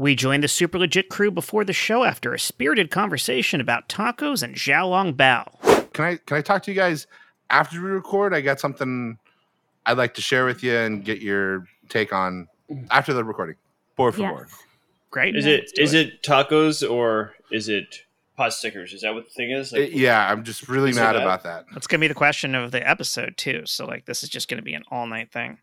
We joined the super legit crew before the show after a spirited conversation about tacos and Xiaolong Bao. Can I can I talk to you guys after we record? I got something I'd like to share with you and get your take on after the recording. Por favor. Yes. Great. Is Yeah, it Let's do is it tacos or is it pot stickers? Is that what the thing is? Uh, yeah, I'm just really mad that? about that. That's gonna be the question of the episode too. So like, this is just gonna be an all night thing.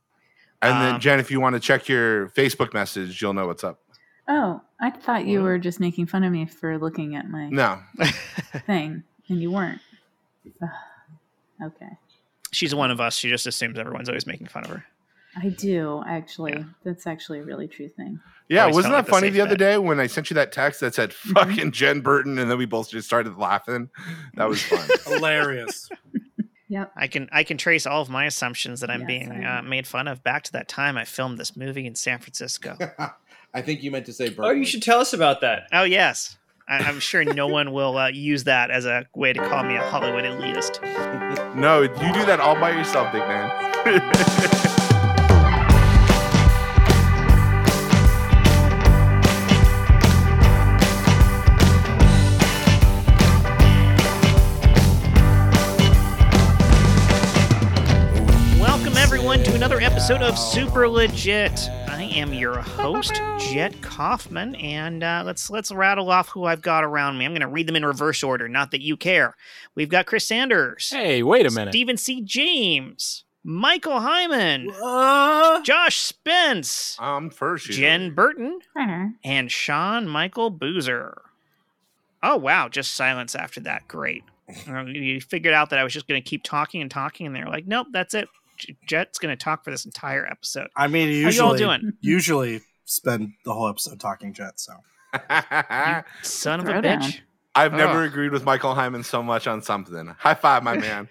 And then Um, Jen, if you want to check your Facebook message, you'll know what's up. Oh, I thought you were just making fun of me for looking at my No, thing, and you weren't. Ugh. okay. She's one of us. She just assumes everyone's always making fun of her. I do actually. Yeah. That's actually a really true thing. yeah, Always wasn't felt like that the funny safe the other bet. day when I sent you that text that said "fucking Jen Burton" and then we both just started laughing? That was fun. Hilarious. Yep. I can I can trace all of my assumptions that I'm Yes, being I uh, made fun of back to that time I filmed this movie in San Francisco. I think you meant to say Oh, Berkeley. you should tell us about that. oh yes, I, I'm sure no one will uh, use that as a way to call me a Hollywood elitist. no, you do that all by yourself, big man. Welcome everyone to another episode of Super Legit. I am your host, Jet Kaufman, and uh, let's let's rattle off who I've got around me. I'm going to read them in reverse order, not that you care. We've got Chris Sanders, Hey, wait a minute. Stephen C. James, Michael Heiman, Uh, Josh Spence, um, first. Jen Burton, Turner. and Sean Michael Boozer. Oh wow, just silence after that. Great. Uh, You figured out that I was just going to keep talking and talking, and they're like, "Nope, that's it. J- Jet's going to talk for this entire episode." I mean, How y'all usually, doing? usually spend the whole episode talking jet. So Son of a Throwdown. bitch. I've never agreed with Michael Heiman so much on something. High five, my man.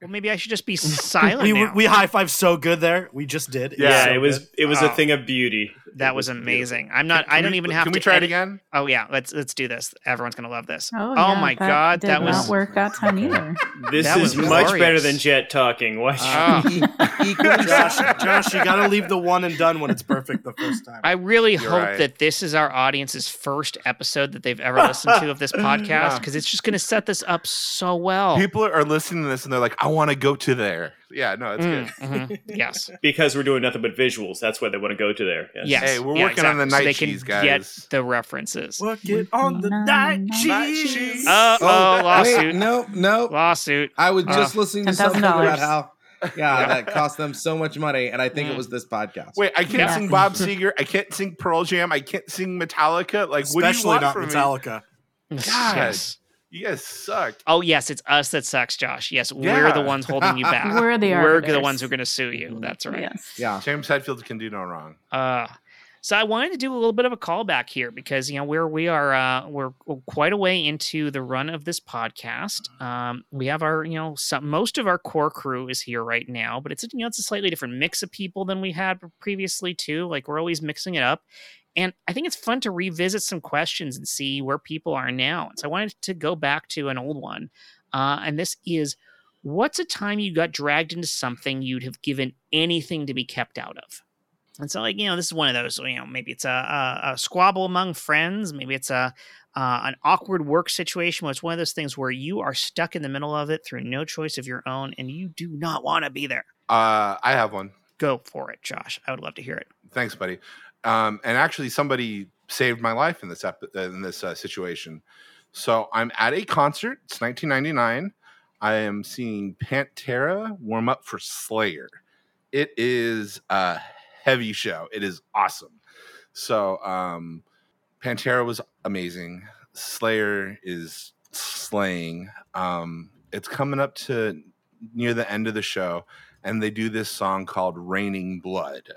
Well, maybe I should just be silent we now. we high five so good there. We just did. Yeah, Yeah, so it was good. it was Oh. a thing of beauty. that It was beautiful. amazing. I'm not. Can I don't we- even have Can to. we try edit- it again? Oh yeah, let's let's do this. Everyone's going to love this. Oh, Oh yeah, my that God, did that not work that time either. This That is much better than Jet talking. Why? Ah. E- Josh, Josh, you gotta leave the one and done when it's perfect the first time. I really You're hope right. that this is our audience's first episode that they've ever listened to of this podcast Yeah. because it's just going to set this up so well. People are listening to this and they're like, I want to go to there. Yeah, no, it's Mm, good. mhm, Yes. because we're doing nothing but visuals. That's why they want to go to there. Yes. Yes. Hey, we're yeah, working on the exactly. So night they can cheese, Get guys. the references. Work it on the night cheese. Uh oh, Wait, lawsuit. no, no. Lawsuit. I was Uh, just listening to something about how, yeah, that cost them so much money, and I think Mm. it was this podcast. Wait, I can't Yeah. sing Bob Seger. I can't sing Pearl Jam. I can't sing Metallica. Like, what do you Especially want not from Metallica. God. Yes. Me? You guys suck. Oh yes, it's us that sucks, Josh. Yes, we're the ones holding you back. We're the We're the ones who are going to sue you. That's right. Yes. Yeah. James Hetfield can do no wrong. Uh, so I wanted to do a little bit of a callback here because you know we're we are uh, we're quite a way into the run of this podcast. Um, we have our you know some, most of our core crew is here right now, but it's you know it's a slightly different mix of people than we had previously too. Like we're always mixing it up, and I think it's fun to revisit some questions and see where people are now. And so I wanted to go back to an old one, uh, and this is. What's a time you got dragged into something you'd have given anything to be kept out of? And so, like you know, this is one of those. You know, maybe it's a, a, a squabble among friends. Maybe it's a uh, an awkward work situation. Where it's one of those things where you are stuck in the middle of it through no choice of your own, and you do not want to be there. Uh, I have one. Go for it, Josh. I would love to hear it. Thanks, buddy. Um, and actually, somebody saved my life in this ep- in this uh, situation. So I'm at a concert. It's 1999. I am seeing Pantera warm up for Slayer. It is a heavy show. It is awesome. So um, Pantera was amazing. Slayer is slaying. Um, it's coming up to near the end of the show, and they do this song called "Raining Blood."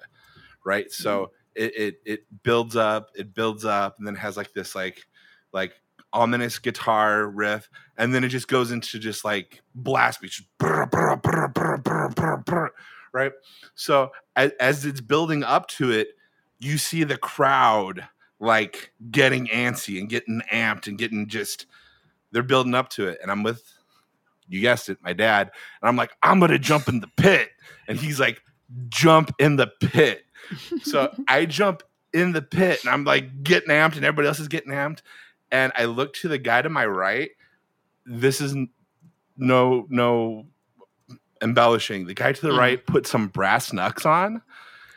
Right, so it, it it builds up, it builds up, and then has like this like like ominous guitar riff, and then it just goes into just like blast beats, right? So as, as it's building up to it, you see the crowd like getting antsy and getting amped and getting just they're building up to it, and I'm with you guessed it, my dad, and I'm like, I'm gonna jump in the pit, and he's like, jump in the pit. So I jump in the pit and I'm like getting amped and everybody else is getting amped. And I look to the guy to my right. This is no no embellishing. The guy to the Mhm. right put some brass knucks on,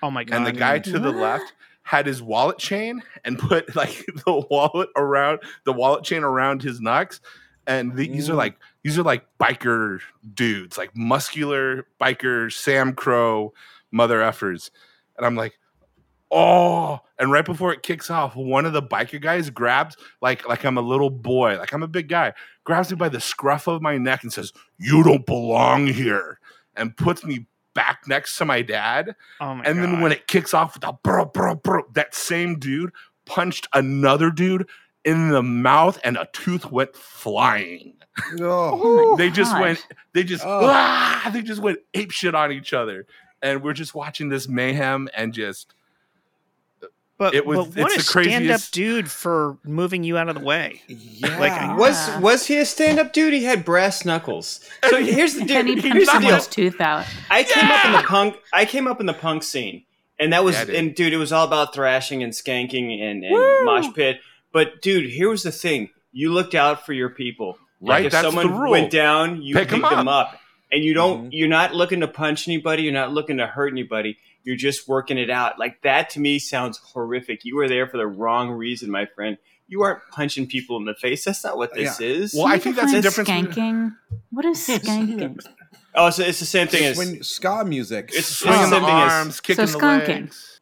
Oh my god! and the guy to the left had his wallet chain and put like the wallet around the wallet chain around his knucks. And the- these are Mm. like these are like biker dudes, like muscular biker Sam Crow mother effers. And I'm like, oh. And right before it kicks off, one of the biker guys grabs like like I'm a little boy, like I'm a big guy, grabs me by the scruff of my neck and says, "You don't belong here," and puts me back next to my dad. oh my and god! then when it kicks off with a bro bro bro, that same dude punched another dude in the mouth, and a tooth went flying. Oh. My they just gosh. went, they just, Oh. ah, they just went ape shit on each other, and we're just watching this mayhem and just. but, it was- but what it's a the stand-up dude for moving you out of the way. Yeah. Like, Was was he a stand up dude? He had brass knuckles. So here's the Can he dude. punch Here's the deal. someone's tooth out? I came up in the punk. I came up in the punk scene, and that was Yeah, dude. and dude, it was all about thrashing and skanking and, and Woo! mosh pit. But dude, here was the thing: you looked out for your people. Like, Right, if that's the someone rule. went down, you Pick picked 'em them up. And you don't. Mhm. You're not looking to punch anybody. You're not looking to hurt anybody. You're just working it out. Like that to me sounds horrific. You were there for the wrong reason, my friend. You aren't punching people in the face. That's not what this is. Well, I think that's the Define difference. Skanking. What is skanking? oh, so it's the same thing It's as when ska music. It's Swinging the the same thing as- arms, kicking the skunking. legs.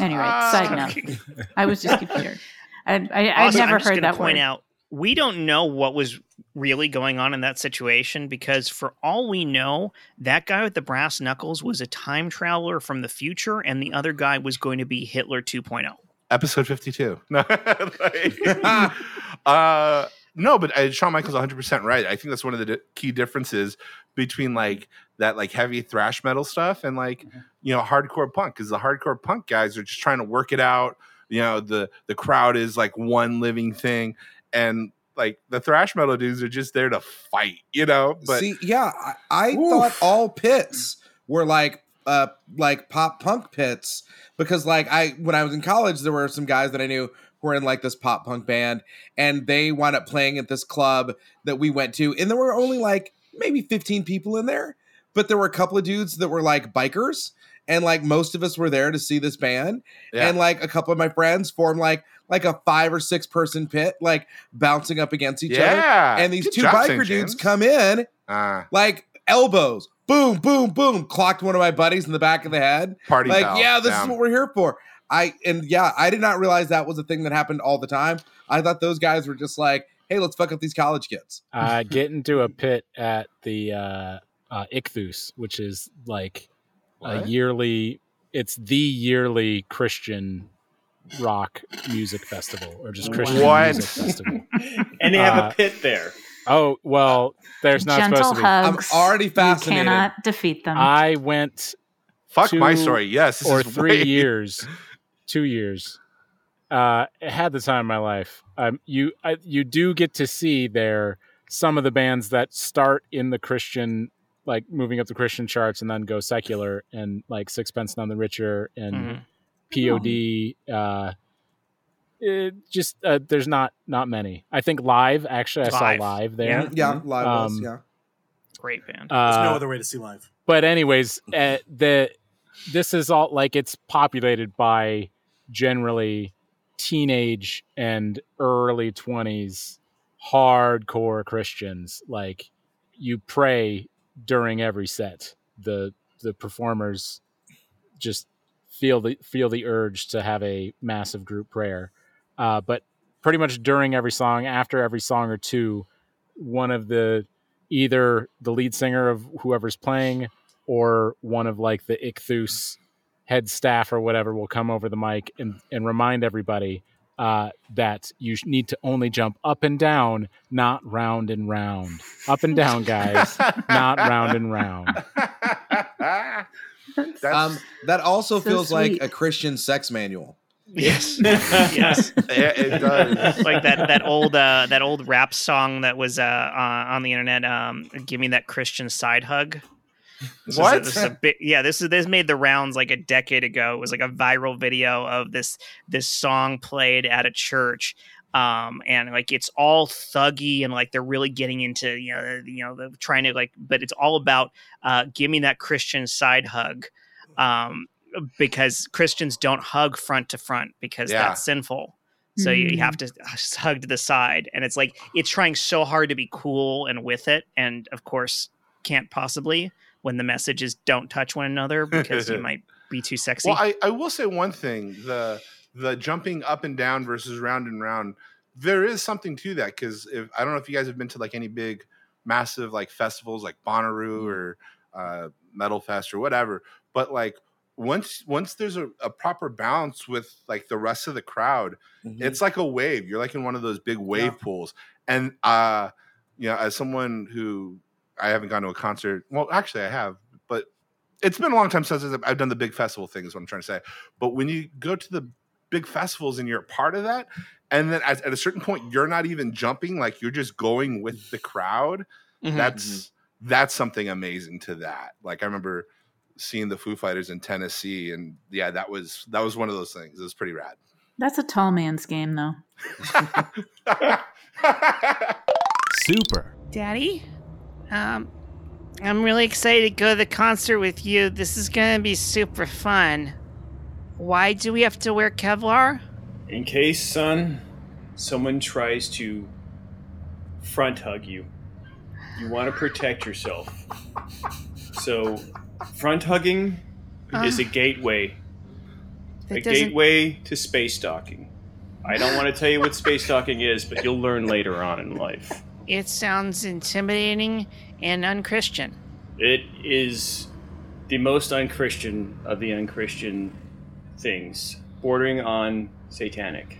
Anyway, side note. I was just confused. I, I, I'd Also, never heard gonna that point word. out we don't know what was really going on in that situation because for all we know that guy with the brass knuckles was a time traveler from the future and the other guy was going to be hitler oh. 2.0 episode 52 no like, uh no but uh, sean michael's 100% right. I think that's one of the di- key differences between like that like heavy thrash metal stuff and like you know hardcore punk because the hardcore punk guys are just trying to work it out. You know the the crowd is like one living thing and like the thrash metal dudes are just there to fight you know but See, yeah, I, I thought all pits were like uh like pop punk pits because like I when I was in college there were some guys that I knew who were in like this pop punk band and they wound up playing at this club that we went to and there were only like maybe 15 people in there but there were a couple of dudes that were like bikers and like most of us were there to see this band yeah. and like a couple of my friends formed like like a five or six person pit like bouncing up against each other and these Good two job, biker St. dudes James. come in uh, like elbows, boom, boom, boom, clocked one of my buddies in the back of the head. party like, foul, yeah, this down. is what we're here for. I and yeah, I did not realize that was a thing that happened all the time. I thought those guys were just like, hey, let's fuck up these college kids. uh, get into a pit at the uh, uh, Ichthus, which is like a yearly. It's the yearly Christian rock music festival, or just Christian What? music festival. and they have Uh, a pit there. Oh well, there's not Gentle supposed to be. hugs. I'm already You fascinated. cannot defeat them. I went fuck my story yes this or is three way- years, two years. Uh, had the time of my life. Um, you I, you do get to see there some of the bands that start in the Christian, like moving up the Christian charts, and then go secular, and like Sixpence None the Richer and Mhm. POD. Uh, it just uh, there's not not many. I think live. Actually, I Live. saw live there. yeah, live was, Um, yeah. great band There's no Uh, other way to see live. but anyways, uh, the this is all like it's populated by generally teenage and early twenties hardcore Christians. Like you pray during every set. The the performers just feel the feel the urge to have a massive group prayer. Uh, but pretty much during every song, after every song or two, one of the either the lead singer of whoever's playing or one of like the Ichthus head staff or whatever will come over the mic and, and remind everybody uh, that you need to only jump up and down, not round and round. Up and down, guys, not round and round. That's, Um, that also So feels like a Christian sex manual. yes yes yeah, it does. like that that old uh that old rap song that was uh, uh on the internet um give me that christian side hug This What? Is a, this is a big, yeah, this is this made the rounds like a decade ago. It was like a viral video of this this song played at a church. Um, and like it's all thuggy and like they're really getting into you know you know the, trying to like but it's all about uh give me that Christian side hug um because Christians don't hug front to front because Yeah. that's sinful. So you, you have to hug to the side and it's like it's trying so hard to be cool and with it and of course can't possibly when the message is don't touch one another because you might be too sexy. Well, I, I will say one thing: the the jumping up and down versus round and round. There is something to that because if I don't know if you guys have been to like any big, massive like festivals like Bonnaroo or uh, Metal Fest or whatever, but like once once there's a, a proper balance with like the rest of the crowd, Mhm. it's like a wave. You're like in one of those big wave Yeah. pools. And uh, you know, as someone who I haven't gone to a concert, well, actually I have, but it's been a long time since I've done the big festival thing, is what I'm trying to say. But when you go to the big festivals and you're a part of that, and then at, at a certain point you're not even jumping, like you're just going with the crowd, Mhm. that's that's something amazing to that. Like I remember seeing the Foo Fighters in Tennessee, and yeah, that was that was one of those things. It was pretty rad. That's a tall man's game, though. Super. daddy um i'm really excited to go to the concert with you this is gonna be super fun why do we have to wear kevlar In case, son, someone tries to front hug you, you want to protect yourself. So, front hugging is a ah. gateway, a doesn't- gateway to space docking. I don't want to tell you what space docking is, but you'll learn later on in life. it sounds intimidating and unchristian It is the most unchristian of the unchristian things, bordering on satanic.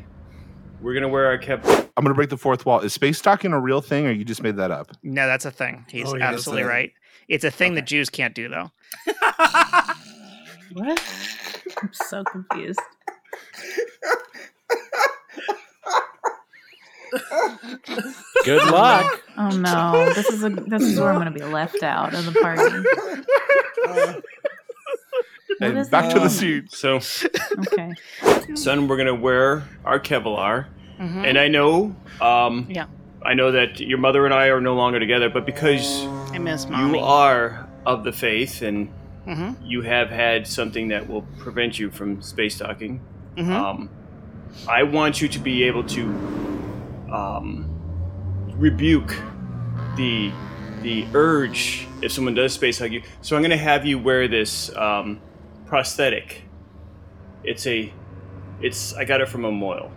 We're gonna wear our kept. I'm gonna break the fourth wall. Is space docking a real thing, or you just made that up? no that's a thing he's Oh, yeah, absolutely a- right it's a thing that jews can't do though What? I'm so confused. Good luck. Oh no, this is a this is where I'm going to be left out of the party. What And is back to the scene. So, Okay. son, we're gonna wear our Kevlar, Mhm. and I know, um, Yeah. I know that your mother and I are no longer together, but because i miss mommy you are of the faith and hmm you have had something that will prevent you from space docking, hmm um, I want you to be able to um, rebuke the the urge if someone does space hug you. So I'm going to have you wear this um, prosthetic. It's a, it's I got it from a moil.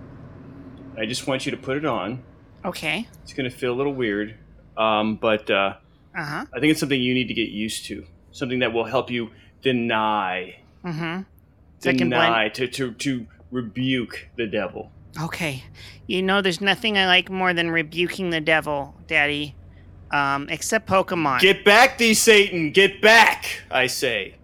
I just want you to put it on. okay It's going to feel a little weird, um, but uh, uh-huh I think it's something you need to get used to. Something that will help you deny, mm-hmm deny to, to to rebuke the devil. Okay. You know, there's nothing I like more than rebuking the devil, Daddy. Um, except Pokemon. Get back, thee Satan! Get back! I say.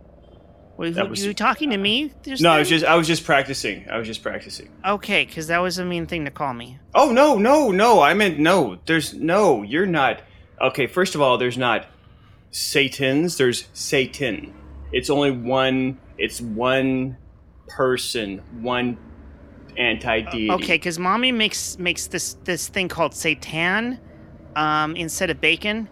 You, that was- you talking to me? just No, I was just I was just practicing. I was just practicing. Okay, because that was a mean thing to call me. Oh no, no, no! I meant no. There's no. You're not. Okay, first of all, there's not Satans. There's Satan. It's only one. It's one person. One anti-deity. Okay, because mommy makes makes this this thing called Satan, um, instead of bacon.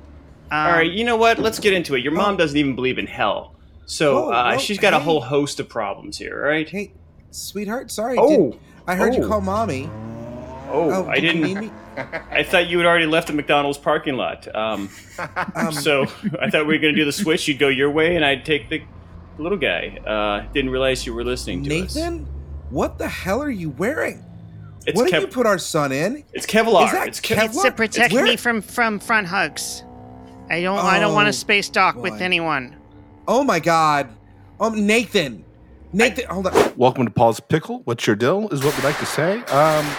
Um, All right. You know what? Let's get into it. Your mom Oh. doesn't even believe in hell, so Whoa, uh, whoa, she's got a whole host of problems here. All right. Hey, sweetheart. Sorry. Oh. did- I heard you Oh. call mommy. Oh, I did didn't. need me? I thought you had already left the McDonald's parking lot. Um, Um, so I thought we were going to do the switch. You'd go your way, and I'd take the little guy. Uh, didn't realize you were listening to us. Nathan, what the hell are you wearing? It's what did you put our son in? It's Kevlar. Is that it's Kev- Kev- it's to protect Where- me from from front hugs. I don't I don't want Oh, to space dock with anyone. Oh my God. Um, Nathan. Nathan, hold on. Welcome to Paul's Pickle. What's your dill? Is what we like to say. Um,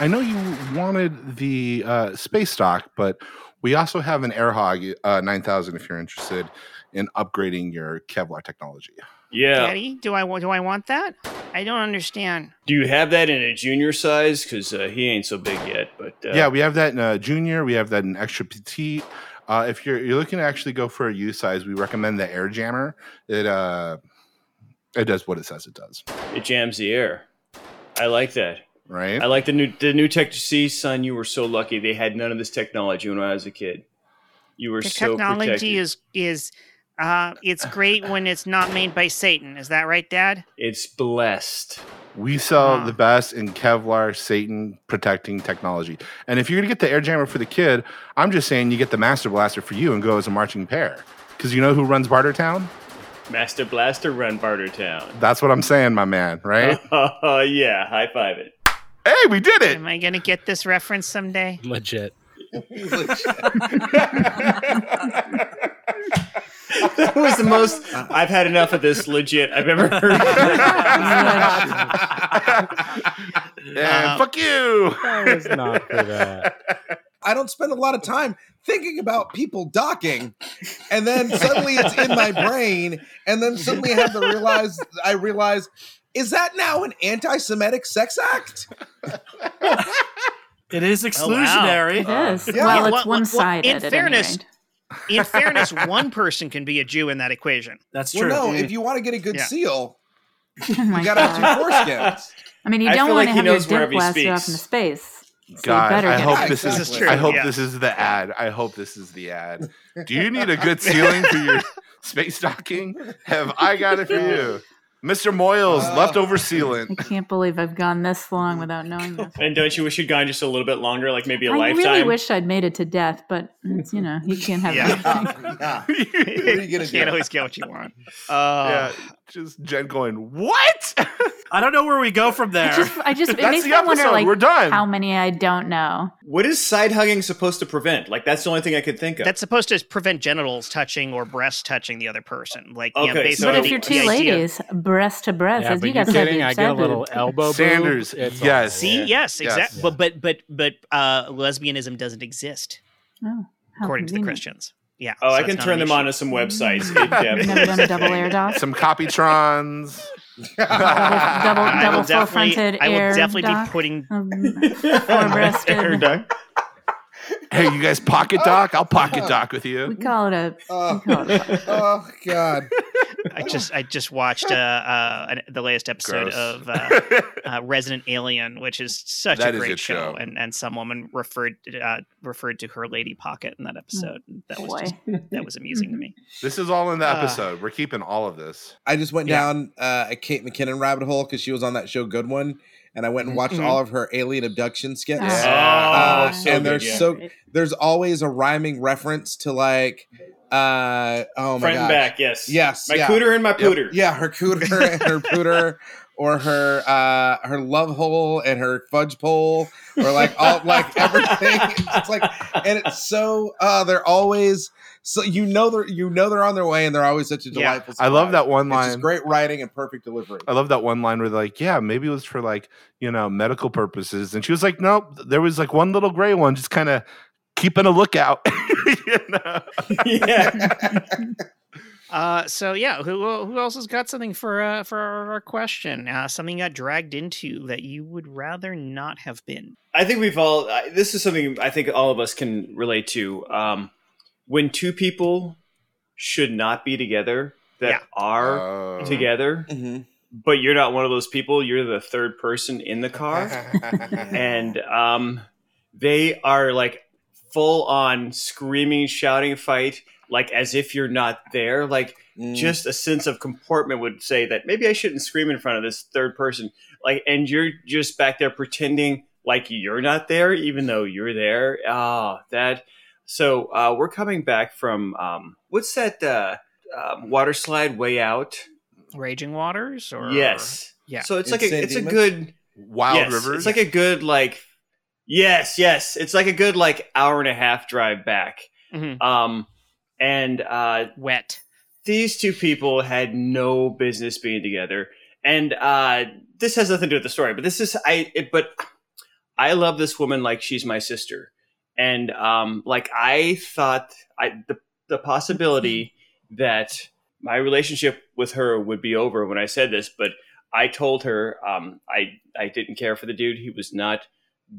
I know you wanted the uh, space stock, but we also have an AirHog uh, 9000 if you're interested in upgrading your Kevlar technology. yeah. Daddy, do I do I want that? I don't understand. Do you have that in a junior size? Because uh, he ain't so big yet. But uh, yeah, we have that in uh, junior. We have that in extra petite. Uh, if you're you're looking to actually go for a U size, we recommend the Air Jammer. It uh, it does what it says it does, It jams the air. I like that. right? I like the new the new tech. To see, son, you were so lucky. They had none of this technology when I was a kid. You were The so technology protected. is is uh, it's great when it's not made by Satan. Is that right, Dad? It's blessed. We sell Huh. the best in Kevlar Satan protecting technology. And if you're gonna get the Air Jammer for the kid, I'm just saying you get the Master Blaster for you and go as a marching pair. Because you know who runs Bartertown? Master Blaster run Bartertown. That's what I'm saying, my man. Right? Oh yeah, high five it. hey, we did it. Am I gonna get this reference someday? Legit. That was the most. I've had enough of this. Legit. I've ever heard. and Um, fuck you. That was not for that. I don't spend a lot of time thinking about people docking, and then suddenly it's in my brain, and then suddenly I have to realize I realize is that now an anti-Semitic sex act? It is oh, wow. exclusionary. It uh, is. Yeah. Well, it's well, well, one sided. in fairness, rate. In fairness, one person can be a Jew in that equation. That's Well, true. no, if you want to get a good Yeah. seal, Oh you gotta have God. two foreskins. I mean, you don't want like to he have your dick he blaster off speaks. into space. So God, better I hope this This is. is true, I hope yeah. this is the ad. I hope this is the ad. Do you need a good ceiling for your space docking? Have I got it for you, Mr. Moyles? Uh, leftover sealant. I can't believe I've gone this long without knowing this. and don't you wish you'd gone just a little bit longer, like maybe a I lifetime? I really wish I'd made it to death, but you know, you can't have Yeah. everything. Nah. What you Can't do? always get what you want. Uh, yeah, just Jen going, "What?" I don't know where we go from there. I just, I just, it That's makes the me wonder, episode. like, We're done. how many I don't know. What is side hugging supposed to prevent? Like that's the only thing I could think of. That's supposed to prevent genitals touching or breasts touching the other person. Like, you know, Okay, basically, so- But if you're two ladies, breast to breast, Yeah, as but you you guys have kidding? your I get a little elbow boob. Sanders, It's yes. all- See, Yeah. yes, Yes. exactly. But but but but uh, lesbianism doesn't exist Oh, how according to the. Christians. Yeah. oh, so I can turn them issue. on to some websites. You've never done a double air doc? Some copytrons. Double, I double will full definitely, fronted I will definitely doc. be putting. Um, Four-breasted. Air duct. Hey, you guys pocket doc? I'll pocket doc with We you. call it a. Oh, We call it a oh God. I just I just watched uh, uh an- the latest episode Gross. of uh, uh, Resident Alien, which is such That a is a great show, show. and and some woman referred uh, referred to her lady pocket in that episode. That was just, that was amusing to me. this is all in the episode. We're keeping all of this. I just went Yeah. down uh, a Kate McKinnon rabbit hole because she was on that show Good One, and I went and watched Mhm. all of her alien abduction skits. Yeah. Oh, Uh, so and there's yeah. so there's always a rhyming reference to like, uh, oh my Front and god, back, yes. yes, My yeah. cooter and my pooter. Yeah, her cooter and her pooter, or her uh her love hole and her fudge pole, or like all like everything. It's like, and it's so uh they're always so you know they're you know they're on their way, and they're always such a Yeah. delightful. I love that one It's just line. great writing and perfect delivery. I love that one line where they're like, yeah, maybe it was for like, you know, medical purposes. And she was like, nope, there was like one little gray one just kind of keeping a lookout. you know? yeah. Uh, so yeah, who who else has got something for uh for our, our question? Uh, something you got dragged into that you would rather not have been. I think we've all. I- This is something I think all of us can relate to. Um, when two people should not be together that Yeah. are Oh. together, Mhm. but you're not one of those people. You're the third person in the car, and um, they are like full on screaming, shouting, fight, like as if you're not there. Like Mm. just a sense of comportment would say that maybe I shouldn't scream in front of this third person. Like, and you're just back there pretending like you're not there, even though you're there. Ah, that. So uh, we're coming back from um, what's that uh, um, water slide way out? Raging Waters, or yes. yeah. So it's In like a, San it's a good Wild yes, Rivers. It's like a good like yes, yes. It's like a good like hour and a half drive back. Mhm. Um, and uh, wet. these two people had no business being together and uh this has nothing to do with the story but this is i it, but i love this woman like she's my sister and um like i thought i the, the possibility that my relationship with her would be over when i said this but i told her um i i didn't care for the dude he was not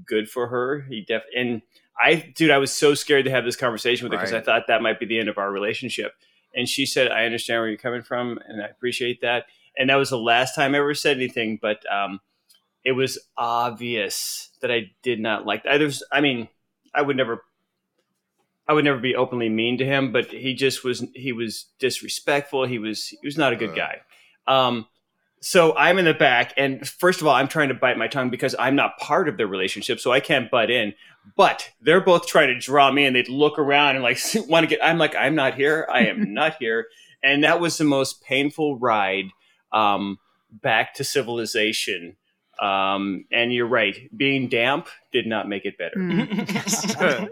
good for her. He def and I, dude, I was so scared to have this conversation with her because I thought that might be the end of our relationship. And she said, "I understand where you're coming from, and I appreciate that." And that was the last time I ever said anything, but um, it was obvious that I did not like that. There's, I mean, I would never, I would never be openly mean to him, but he just was. He was disrespectful. He was. He was not a good Uh. guy. Um, so I'm in the back, and first of all, I'm trying to bite my tongue because I'm not part of their relationship, so I can't butt in. But they're both trying to draw me, and they'd look around and like want to get. I'm like, I'm not here. I am not here. And that was the most painful ride um, back to civilization. Um, and you're right, being damp did not make it better. Mm,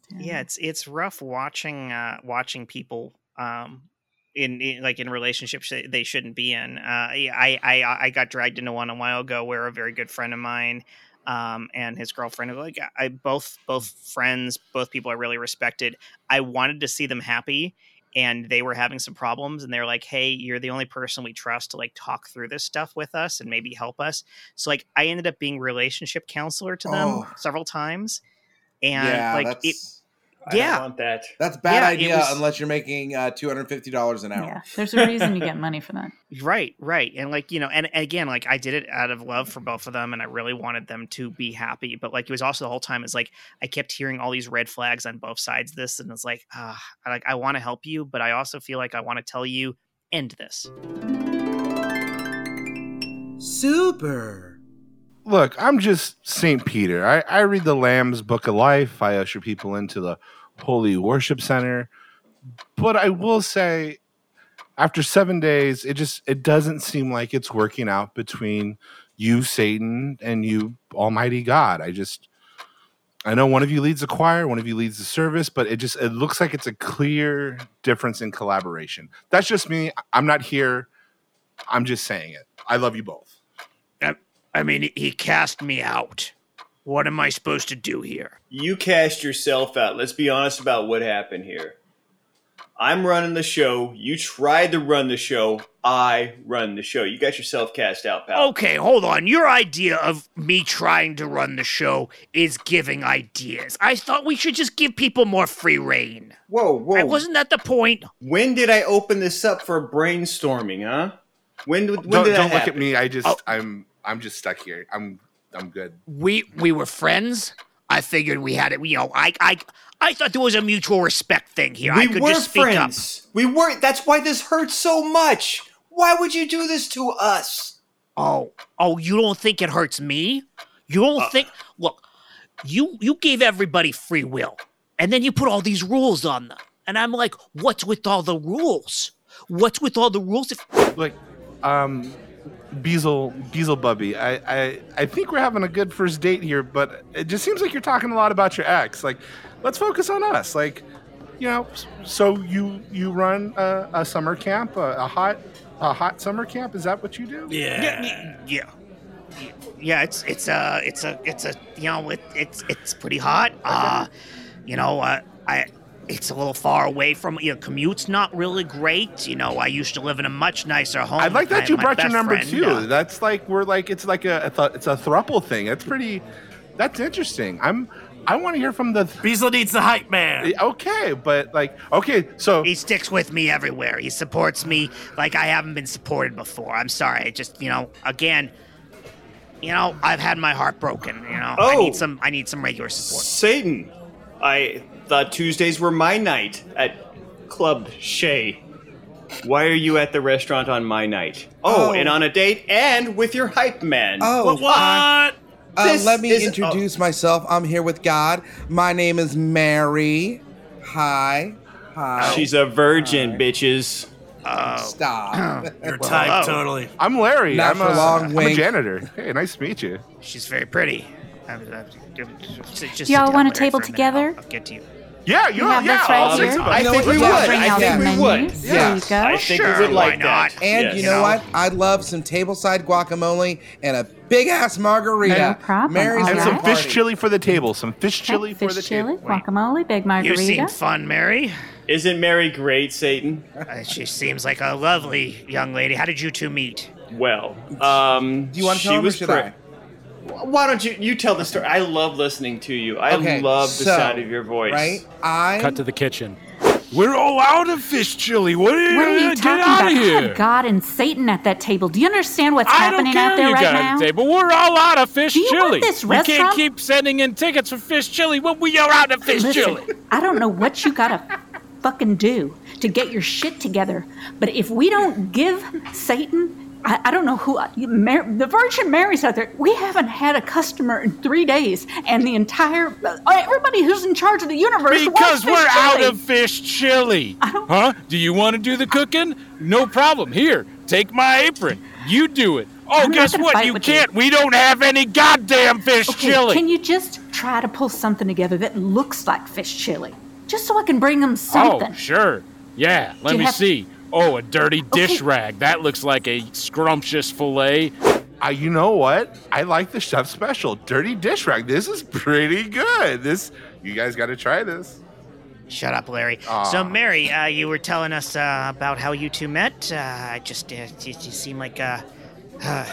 yeah it's it's rough watching uh watching people um in, in like in relationships that they shouldn't be in. Uh i i i got dragged into one a while ago where a very good friend of mine um and his girlfriend like i both both friends both people i really respected i wanted to see them happy and they were having some problems and they're like hey you're the only person we trust to like talk through this stuff with us and maybe help us so like i ended up being relationship counselor to them Oh. several times and yeah, like that's it I don't Yeah. want that. that's a bad Yeah, idea was- unless you're making uh, two hundred fifty dollars an hour. Yeah, there's a reason you get money for that. Right, right. And like, you know, and and again, like I did it out of love for both of them and I really wanted them to be happy. But like it was also the whole time is like I kept hearing all these red flags on both sides of this and it's like, ah, I like I want to help you, but I also feel like I want to tell you end this. Super. Look, I'm just St. Peter. I, I read the Lamb's Book of Life. I usher people into the Holy Worship Center. But I will say, after seven days, it just it doesn't seem like it's working out between you, Satan, and you, Almighty God. I just I know one of you leads the choir, one of you leads the service, but it just it looks like it's a clear difference in collaboration. That's just me. I'm not here. I'm just saying it. I love you both. I mean, he cast me out. What am I supposed to do here? You cast yourself out. Let's be honest about what happened here. I'm running the show. You tried to run the show. I run the show. You got yourself cast out, pal. Okay, hold on. Your idea of me trying to run the show is giving ideas. I thought we should just give people more free reign. Whoa, whoa. Wasn't that the point? when did I open this up for brainstorming, huh? When, when don't did that don't look happen? at me. I just Oh. I'm I'm just stuck here. I'm I'm good. we we were friends. I figured we had it. You know, I I I thought there was a mutual respect thing here. I We could were just speak friends. We weren't. That's why this hurts so much. Why would you do this to us? Oh, oh, you don't think it hurts me? You don't Uh. think? Look, you you gave everybody free will, and then you put all these rules on them, and I'm like, what's with all the rules? What's with all the rules? If Like, um, Beazle Beelzebubby. I I I think we're having a good first date here, but it just seems like you're talking a lot about your ex. Like, let's focus on us. Like, you know, so you you run a, a summer camp, a, a hot a hot summer camp. Is that what you do? yeah, yeah, yeah. It's it's a it's a it's a you know it, it's it's pretty hot. Uh, you know, uh, I it's a little far away from your know commute's not really great. You know, I used to live in a much nicer home. I like that you brought your number friend, two. uh, That's like we're like it's like a, a it's a thruple thing. That's pretty. That's interesting. I'm. I want to hear from the. Beazle needs the hype man. Okay, but like okay, so He sticks with me everywhere. He supports me like I haven't been supported before. I'm sorry. I just, you know, again, you know, I've had my heart broken. You know, I Oh. need some. I need some regular support. Satan. I thought Tuesdays were my night at Club Shay. Why are you at the restaurant on my night? Oh, Oh. and on a date and with your hype man. Oh, What? what? Uh, This let me is- introduce myself. I'm here with God. My name is Mary. Hi. Hi. She's a virgin, bitches. Oh, Stop. Your Well, type, hello. totally. I'm Larry. Not I'm for a, long, I'm a wink. janitor. Hey, nice to meet you. she's very pretty. I'm- I'm- just- just sit y'all down, want a Larry, table for minute. together? I'll, I'll get to you. Yeah, you know, have yeah. this right I'll here. sit- I think we would. I think we menus. would. There you go. I think Sure, we would like why not? that. And Yes. you You know, know- what? I'd love some tableside guacamole and a big ass margarita. No problem. Mary's All and some the fish chili for the table. Some fish chili Okay, for the table. fish chili, table. guacamole, big margarita. You seem fun, Mary. Isn't Mary great, Satan? Uh, she seems like a lovely young lady. How did you two meet? Well, um, Do you want to she tell him or was should pre- I? Why don't you you tell the story? I love listening to you. I Okay, love the so, sound of your voice. Right? I Cut to the kitchen. We're all out of fish chili. What are you, What are you get talking out about? of I here? have God and Satan at that table. Do you understand what's I don't happening care out there you right got now? on the table. We're all out of fish Do you want chili. this we can't keep sending in tickets for fish chili when we are out of fish Listen, chili. I don't know what you gotta fucking do to get your shit together, but if we don't give Satan, I, I don't know who, Mar- the Virgin Mary's out there. We haven't had a customer in three days, and the entire uh, everybody who's in charge of the universe Because we're out of fish chili. Huh? Do you want to do the cooking? No problem. Here, take my apron. You do it. Oh, I'm guess what? You can't. We don't have any goddamn fish Okay, chili. Can you just try to pull something together that looks like fish chili? Just so I can bring them something. Oh, sure. Yeah, let me see. Oh, a dirty dish Okay. rag. That looks like a scrumptious fillet. Uh, you know what? I like the chef special, dirty dish rag. This is pretty good. This you guys got to try this. Shut up, Larry. Aw. So, Mary, uh, you were telling us uh, about how you two met. Uh, I just, uh, you, you seem like uh, uh,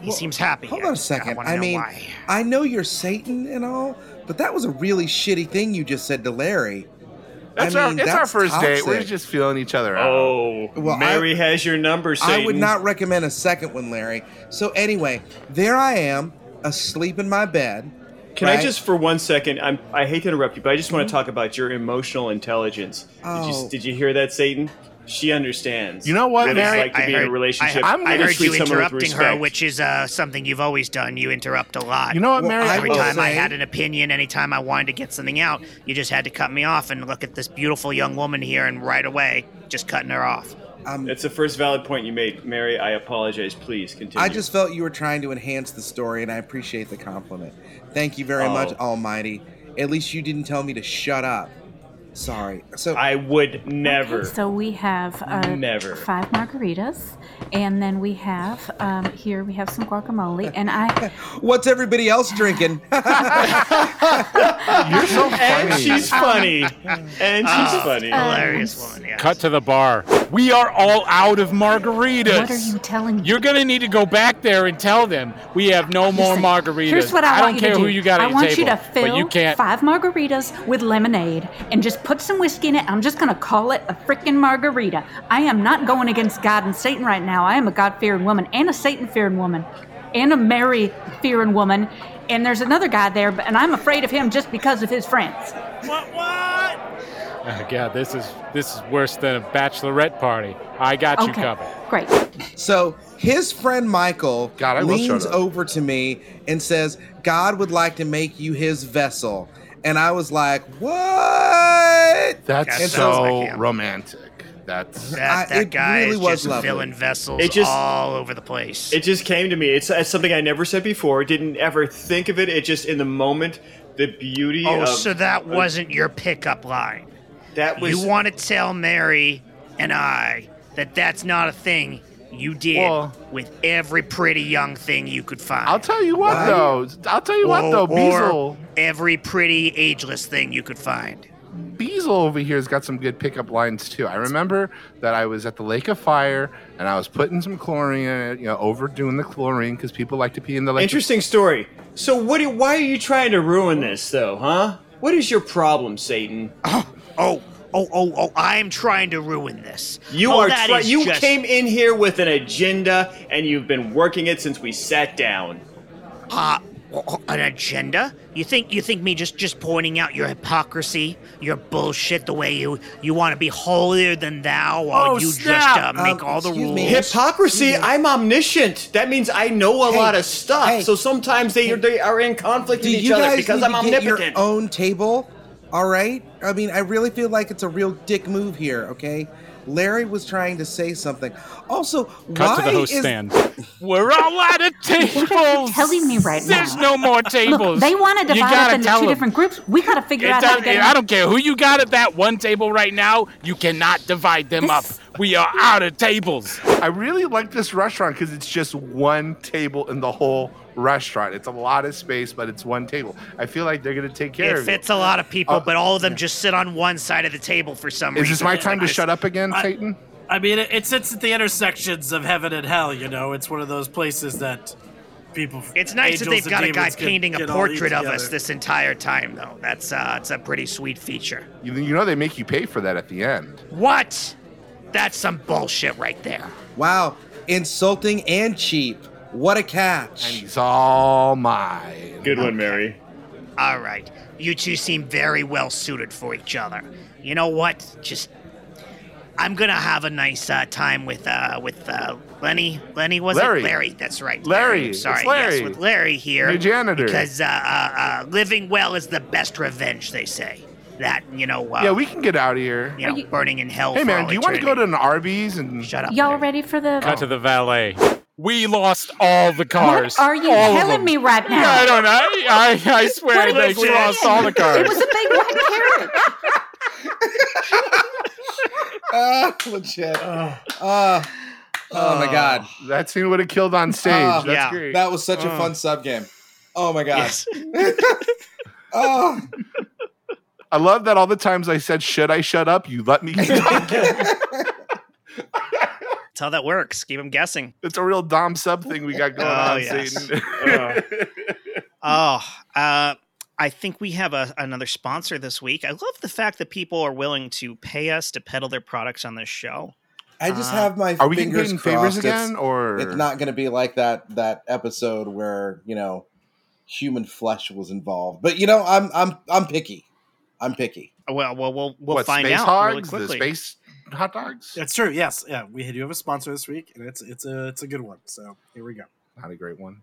he Well, seems happy. Hold on a second. wanna I, know mean, why. I know you're Satan and all, but that was a really shitty thing you just said to Larry. That's I our mean, it's our that's first date. We're just feeling each other out. Oh, Well, Mary I- has your number. Satan. I would not recommend a second one, Larry. So anyway, there I am, asleep in my bed. Can I just, for one second, I'm, I hate to interrupt you, but I just want to mm-hmm. talk about your emotional intelligence. Did, Oh. you, did you hear that, Satan? She understands. You know what, what Mary? it's like to I be in heard- a relationship. I, I'm I gonna heard you someone with interrupting her, which is uh, something you've always done. You interrupt a lot. You know what, Mary? I Every will time I had an opinion, anytime I wanted to get something out, you just had to cut me off and look at this beautiful young woman here, and right away, just cutting her off. Um, That's the first valid point you made, Mary. I apologize. Please continue. I just felt you were trying to enhance the story, and I appreciate the compliment. Thank you very Oh. much, Almighty. At least you didn't tell me to shut up. Sorry. So I would never. Okay, so we have uh, Never. five margaritas, and then we have um, here we have some guacamole, and I what's everybody else drinking? You're so funny. and she's funny. And she's funny. uh, Hilarious woman, yeah. Cut to the bar. We are all out of margaritas. what are you telling me? You're gonna need to go back there and tell them we have no more margaritas. Here's what I, don't want you care to do. who you got I at want table, you to fill you can't. five margaritas with lemonade and just put some whiskey in it. I'm just gonna call it a freaking margarita. I am not going against God and Satan right now. I am a God fearing woman and a Satan fearing woman and a Mary fearing woman. And there's another guy there, and I'm afraid of him just because of his friends. What? What? Oh, God, this is this is worse than a bachelorette party. I got you Okay, covered. great. so his friend Michael God, leans over to me and says, "God would like to make you His vessel." And I was like, "What?" That's That sounds so like him. romantic. That's That, I- that it guy really is was just lovely. filling vessels It just- all over the place. It just came to me. It's, it's something I never said before. Didn't ever think of it. It just in the moment, the beauty oh, of so that wasn't your pickup line. that was you want to tell Mary and I that that's not a thing you did Well- with every pretty young thing you could find. I'll tell you what Why? though. I'll tell you what though. or Beazle, every pretty ageless thing you could find. Beazle over here has got some good pickup lines too. I remember that I was at the Lake of Fire and I was putting some chlorine in it. You know, overdoing the chlorine because people like to pee in the lake. interesting story. So what? Do, why are you trying to ruin this, though? Huh? What is your problem, Satan? Oh, oh, oh, oh, oh! I'm trying to ruin this. You oh, are. that Try- you just- came in here with an agenda, and you've been working it since we sat down. uh, an agenda? You think you think me just just pointing out your hypocrisy, your bullshit, the way you you want to be holier than thou, while Oh, you snap. just uh, make Um, all the rules. me. Hypocrisy. I'm omniscient. That means I know a Hey, lot of stuff. hey. so sometimes they they are in conflict with each you other guys because I'm to get your own table? All right. I mean, I really feel like it's a real dick move here. Okay. Larry was trying to say something. Also, Cut why to the host is stand. We're all out of tables. telling me right now. There's no more tables. Look, they want to divide gotta up into two them. different groups. We got to figure It out how to get. I don't care who you got at that one table right now. You cannot divide them up. We are out of tables. I really like this restaurant because it's just one table in the whole restaurant. It's a lot of space, but it's one table. I feel like they're gonna take care It of fits a lot of people, Oh, but all of them just sit on one side of the table for some Is reason. Is this my time like to this- shut up again, I- Satan? I mean, it, it sits at the intersections of heaven and hell. You know, it's one of those places that people. It's nice that angels they've got a guy demons can painting a portrait of us this entire time, though. That's uh, it's a pretty sweet feature. You, you know they make you pay for that at the end. What? That's some bullshit right there. Wow, insulting and cheap. What a And catch! he's all mine. Good one, Mary. All right, you two seem very well suited for each other. You know what? Just, I'm gonna have a nice uh, time with uh, with uh, Lenny. Lenny was Larry. it? Larry. That's right. Larry, I'm sorry. it's Larry. Yes, with Larry here. Your janitor. Because uh, uh, uh, living well is the best revenge. They say that. You know. Uh, Yeah, we can get out of here. You know, you- burning in hell. Hey for man, all do you want to go to an Arby's and Shut up. Y'all Larry. ready for the? Cut to the valet. We lost all the cars. What are you all telling me right now? I don't know. I, I, I swear What to you we lost all the cars. It was a big white carrot. Ah, legit. Ah, oh my god, that scene would have killed on stage. Oh, That's yeah. great. that was such a Uh. fun sub game. Oh my god. Yes. Oh, I love that all the times I said, "Should I shut up?" You let me. keep talking. That's how that works. Keep them guessing. it's a real Dom sub thing we got going Oh, on, yes. Satan. Oh, uh, I think we have a, another sponsor this week. I love the fact that people are willing to pay us to peddle their products on this show. I just Uh, have my Are we getting fingers favors crossed. again, It's, or it's not going to be like that that episode where you know human flesh was involved. But you know, I'm I'm I'm picky. I'm picky. Well, well, we'll we'll what find space out hogs, really quickly. the space hot dogs? That's true. Yes. Yeah. We do have a sponsor this week, and it's it's a it's a good one. So here we go. Not a great one.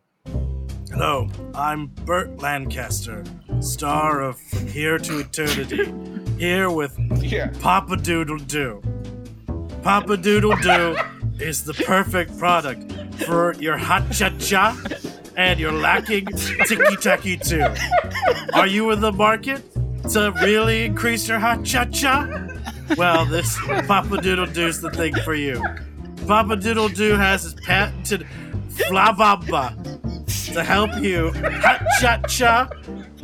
Hello, I'm Burt Lancaster, star of From Here to Eternity, here with Yeah. Pop-a-Doodle-Doo. Papa Doodle Doo is the perfect product for your hot cha cha and your lacking ticky tacky too. Are you in the market to really increase your hot cha cha? Well, this Pop-a-Doodle-Doo's the thing for you. Pop-a-Doodle-Doo has his patented Flavamba to help you hot cha cha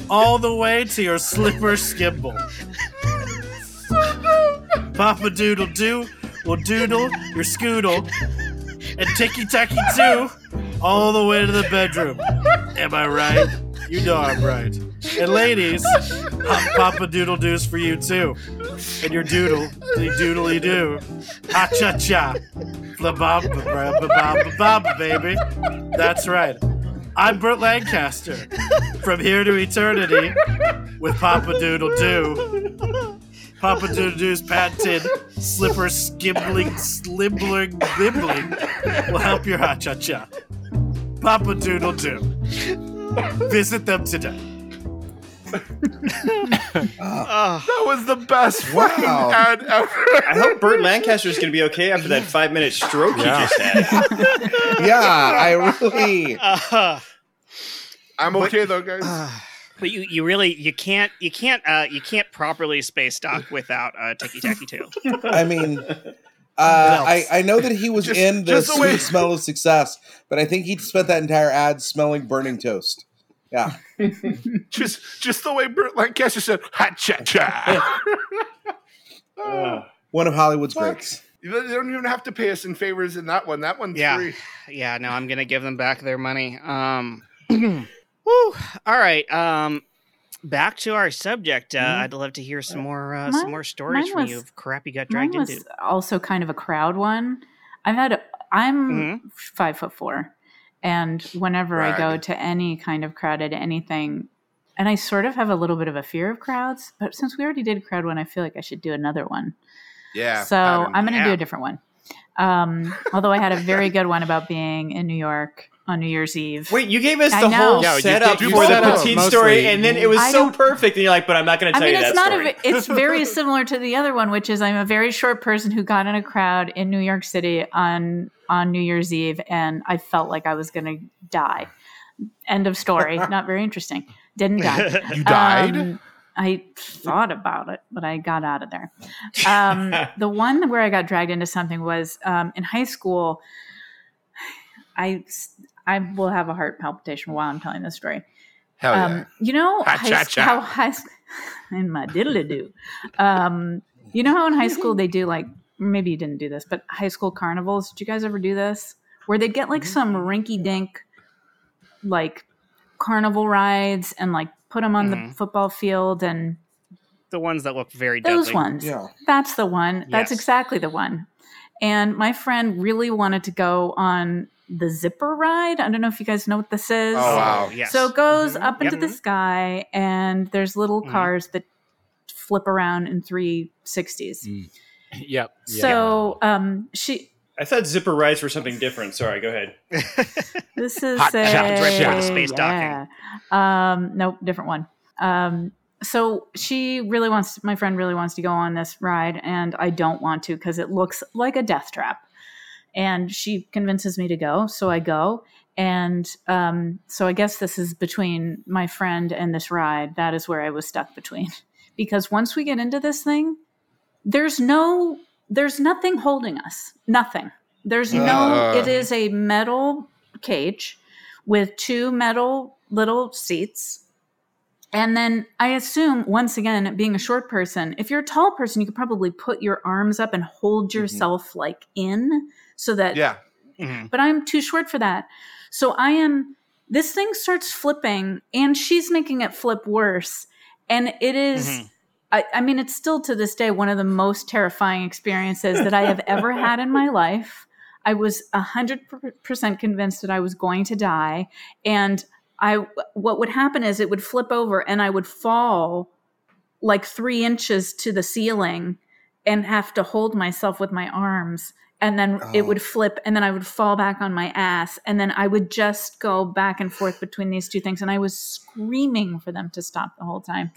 all the way to your slipper skimble. Pop-a-Doodle-Doo will doodle your scoodle and ticky tacky too all the way to the bedroom. Am I right? You know I'm right. And ladies, hot Papa Doodle Doos for you too. And your doodle, the doodly doo. Ha cha cha. Flababa baby. That's right. I'm Burt Lancaster. From here to eternity with Pop-a-Doodle-Doo. Papa Doodle Doo's patented slipper skibbling, slibbling, bibbling will help your ha cha cha. Pop-a-Doodle-Doo. Visit them today. That was the best fucking Wow. ad ever. I hope Burt Lancaster's going to be okay after that five minute stroke Yeah. he just had. Yeah, I really. uh, I'm okay though, guys. but you, you really you can't you can't uh, you can't properly space dock without uh, Ticky Tacky Two. I mean, uh, I I know that he was Just- in the just the sweet smell of success, but I think he spent that entire ad smelling burning toast. Yeah, just just the way Burt Lancaster said, "Ha cha cha." Uh, one of Hollywood's Fuck. greats. They don't even have to pay us in favors in that one. That one's Yeah. free. Yeah, no, I'm gonna give them back their money. Um, woo. All right. Um, back to our subject. Uh, I'd love to hear some more uh, some more stories from was- you of crap you got Mine dragged was into. also kind of a crowd one. I've had. I'm Mhm. five foot four, and whenever I go to any kind of crowded anything, and I sort of have a little bit of a fear of crowds. But since we already did crowd one, I feel like I should do another one. Yeah. so. I'm going to do a different one. Um, although I had a very good one about being in New York on New Year's Eve. wait, you gave us the whole Yeah, you setup did- you for the set poutine story, and then it was I so perfect, and you're like, "But I'm not going to I tell mean, you it's that not story." a, it's very similar to the other one, which is I'm a very short person who got in a crowd in New York City on on New Year's Eve, and I felt like I was going to die. End of story. Not very interesting. Didn't die. you died. Um, I thought about it, but I got out of there. Um, the one where I got dragged into something was um, in high school. I I will have a heart palpitation while I'm telling this story. Hell yeah. Um, you know high, how high in my diddly do. Um, you know how in high school they do like maybe you didn't do this, but high school carnivals. Did you guys ever do this? Where they'd get like some rinky dink like carnival rides and like put them on Mhm. the football field and The ones that look very those deadly. ones. Yeah. That's the one. That's Yes. exactly the one. And my friend really wanted to go on the zipper ride. I don't know if you guys know what this is. Oh, wow. Yes. So it goes Mhm. up into Yep. the sky, and there's little Mhm. cars that flip around in 360s. Mm. Yep. yeah. So um, she. I thought zipper rides were something different. Sorry, go ahead. This is Hot a shot, right before the space yeah. Um, nope, different one. Um, so she really wants. My friend really wants to go on this ride, and I don't want to because it looks like a death trap. And she convinces me to go, so I go. And um, so I guess this is between my friend and this ride. That is where I was stuck between, because once we get into this thing, there's no, there's nothing holding us. Nothing. There's no. Uh. It is a metal cage with two metal little seats. And then I assume, once again, being a short person, if you're a tall person, you could probably put your arms up and hold yourself like in so that Yeah. Mhm. but I'm too short for that. So I am, this thing starts flipping and she's making it flip worse. And it is- Mhm. I, I mean, it's still to this day one of the most terrifying experiences that I have ever had in my life. I was 100% convinced that I was going to die. And I, what would happen is it would flip over and I would fall like three inches to the ceiling and have to hold myself with my arms and then it Oh. would flip and then i would fall back on my ass and then i would just go back and forth between these two things and i was screaming for them to stop the whole time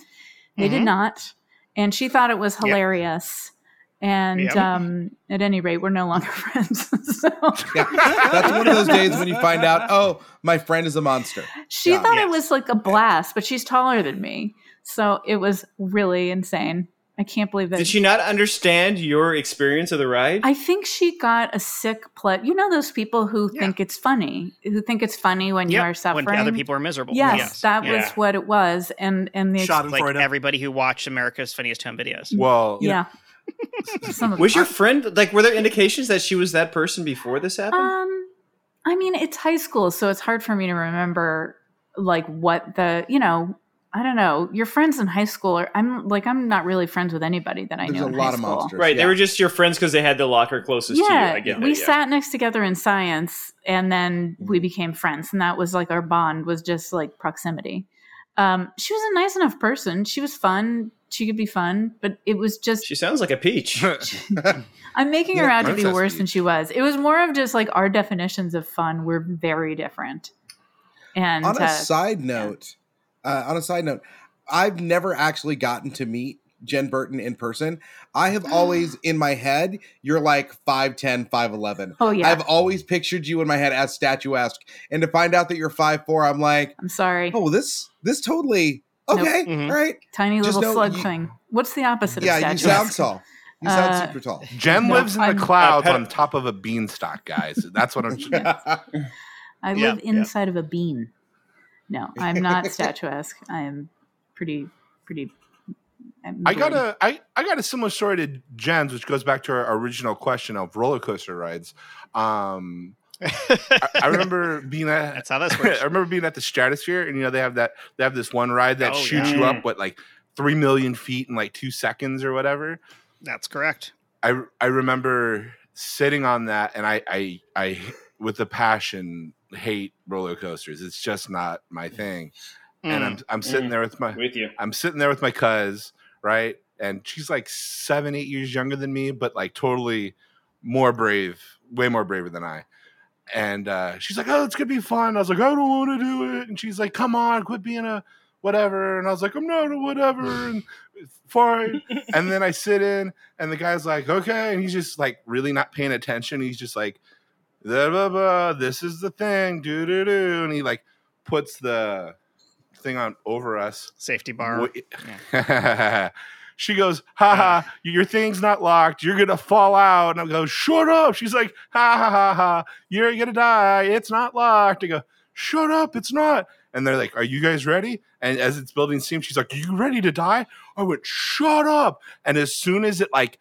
they did Mhm. not and she thought it was Yep. hilarious and Yep. um, at any rate we're no longer friends so Yeah. That's one of those days when you find out, oh, my friend is a monster. she Yeah. thought it was like a blast but she's taller than me so it was really insane i can't believe that Did she not understand your experience of the ride? I think she got a sick ple You know those people who Yeah. think it's funny, who think it's funny when you are suffering. When other people are miserable. Yes, that was what it was, and and the Shot like for it. everybody who watched America's Funniest Home Videos. Well, yeah. Some of was your friend like? Were there indications that she was that person before this happened? um, I mean, it's high school, so it's hard for me to remember like what the you know. I don't know. Your friends in high school are. I'm like I'm not really friends with anybody that I know. There's know. a in lot high of school. monsters. right, yeah. they were just your friends because they had the locker closest to you. Yeah, I get we that. yeah. sat next together in science, and then we became friends, and that was like our bond was just like proximity. Um, she was a nice enough person. She was fun. She could be fun, but it was just She sounds like a peach. I'm making her out to be princess worse than she was. It was more of just like our definitions of fun were very different. And on a uh, side note, uh, on a side note, I've never actually gotten to meet Jen Burton in person. I have always in my head, you're like 5'10, 5'11. oh yeah, I've always pictured you in my head as statuesque. And to find out that you're 5'4, I'm like, I'm sorry, oh, this this totally okay, Mhm. all right. tiny just little slug you- thing. What's the opposite Yeah, of you statuesque? sound tall. You sound Uh, super tall. Jen No, lives in the I'm- clouds Uh, on top of a beanstalk, guys. That's what I'm. I live yeah. inside of a bean. No, I'm not statuesque. I am pretty, pretty. I'm I got bored. a I, I got a similar story to Jen's, which goes back to our original question of roller coaster rides. Um, I, I remember being at That's how this I remember being at the Stratosphere, and you know they have that they have this one ride that Oh, shoots yeah. you up what like three million feet in like two seconds or whatever. That's correct. I I remember sitting on that, and I I I with the passion hate roller coasters. It's just not my thing. And Mm. I'm I'm sitting Mm. there with my With you. I'm sitting there with my cuz, right? And she's like seven, eight years younger than me, but like totally more brave, way more braver than I. And uh, she's like, "Oh, it's gonna be fun." I was like, "I don't want to do it." And she's like, "Come on, quit being a whatever." And I was like, "I'm not a whatever." And fine. and then I sit in, and the guy's like, "Okay," and he's just like really not paying attention. He's just like, blah, blah, blah, "This is the thing, do do do," and he like puts the thing on over us. Safety bar. Wh- she goes, ha ha, uh. your thing's not locked. You're gonna fall out. And I go, shut up. She's like, ha ha ha ha, you're gonna die. It's not locked. I go, shut up, it's not. And they're like, Are you guys ready? And as it's building steam, she's like, Are you ready to die? I went, Shut up. And as soon as it like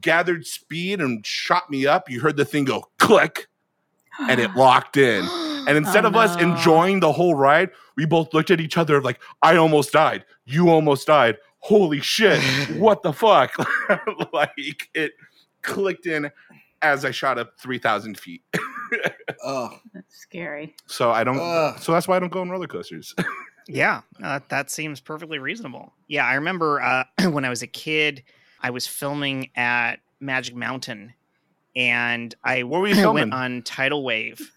gathered speed and shot me up, you heard the thing go click and it locked in. And instead Oh, of us no. enjoying the whole ride, we both looked at each other like, I almost died. You almost died. Holy shit. what the fuck? like it clicked in as I shot up 3,000 feet. Oh, That's scary. So I don't, Ugh. so that's why I don't go on roller coasters. Yeah, uh, that seems perfectly reasonable. Yeah, I remember uh, when I was a kid, I was filming at Magic Mountain, and I What were you filming? went on Tidal Wave,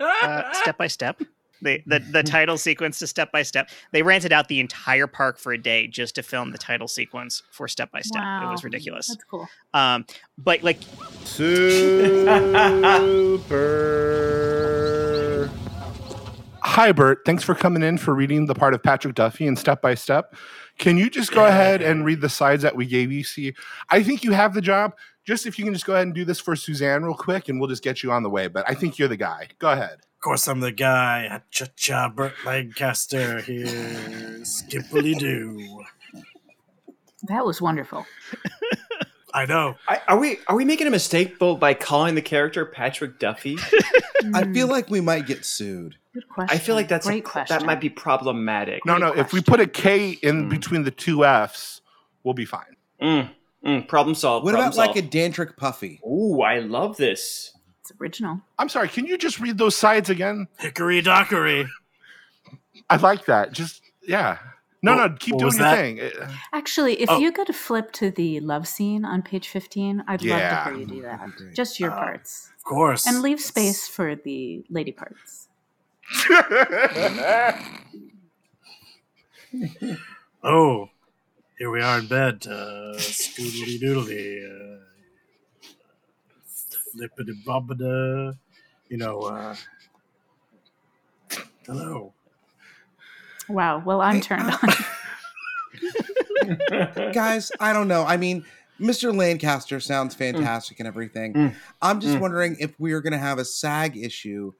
uh, step by step. The, the the title sequence to step by step. They rented out the entire park for a day just to film the title sequence for step by step. It was ridiculous. That's cool. Um, but like Super. Hi, Burt. Thanks for coming in for reading the part of Patrick Duffy in Step by Step. Can you just go ahead and read the sides that we gave you? See, I think you have the job. Just if you can just go ahead and do this for Suzanne real quick, and we'll just get you on the way. But I think you're the guy. Go ahead. Of course, I'm the guy. Cha cha, Burt Lancaster here. Skippily doo. That was wonderful. I know. I, are we are we making a mistake though by calling the character Patrick Duffy? I feel like we might get sued. Good question. I feel like that's a, question. that might be problematic. No, no. If we put a K in Hmm. between the two F's, we'll be fine. Mm, mm, problem solved. What problem about like a Dantric Puffy? Ooh, I love this. It's original. I'm sorry. Can you just read those sides again? Hickory dockery. I like that. Just yeah. No, What- no. Keep what doing was your that? thing. Uh, Actually, if Oh. you could flip to the love scene on page 15, I'd Yeah. love to hear you do that. That'd be great. Just your Uh, parts. Of course. And leave That's- space for the lady parts. Oh, here we are in bed. Uh, scoodly doodly. Uh, flippity bobbida. You know, uh, hello. Wow. Well, I'm turned on. Guys, I don't know. I mean, Mr. Lancaster sounds fantastic and everything. Mm. I'm just Mm. wondering if we are going to have a SAG issue.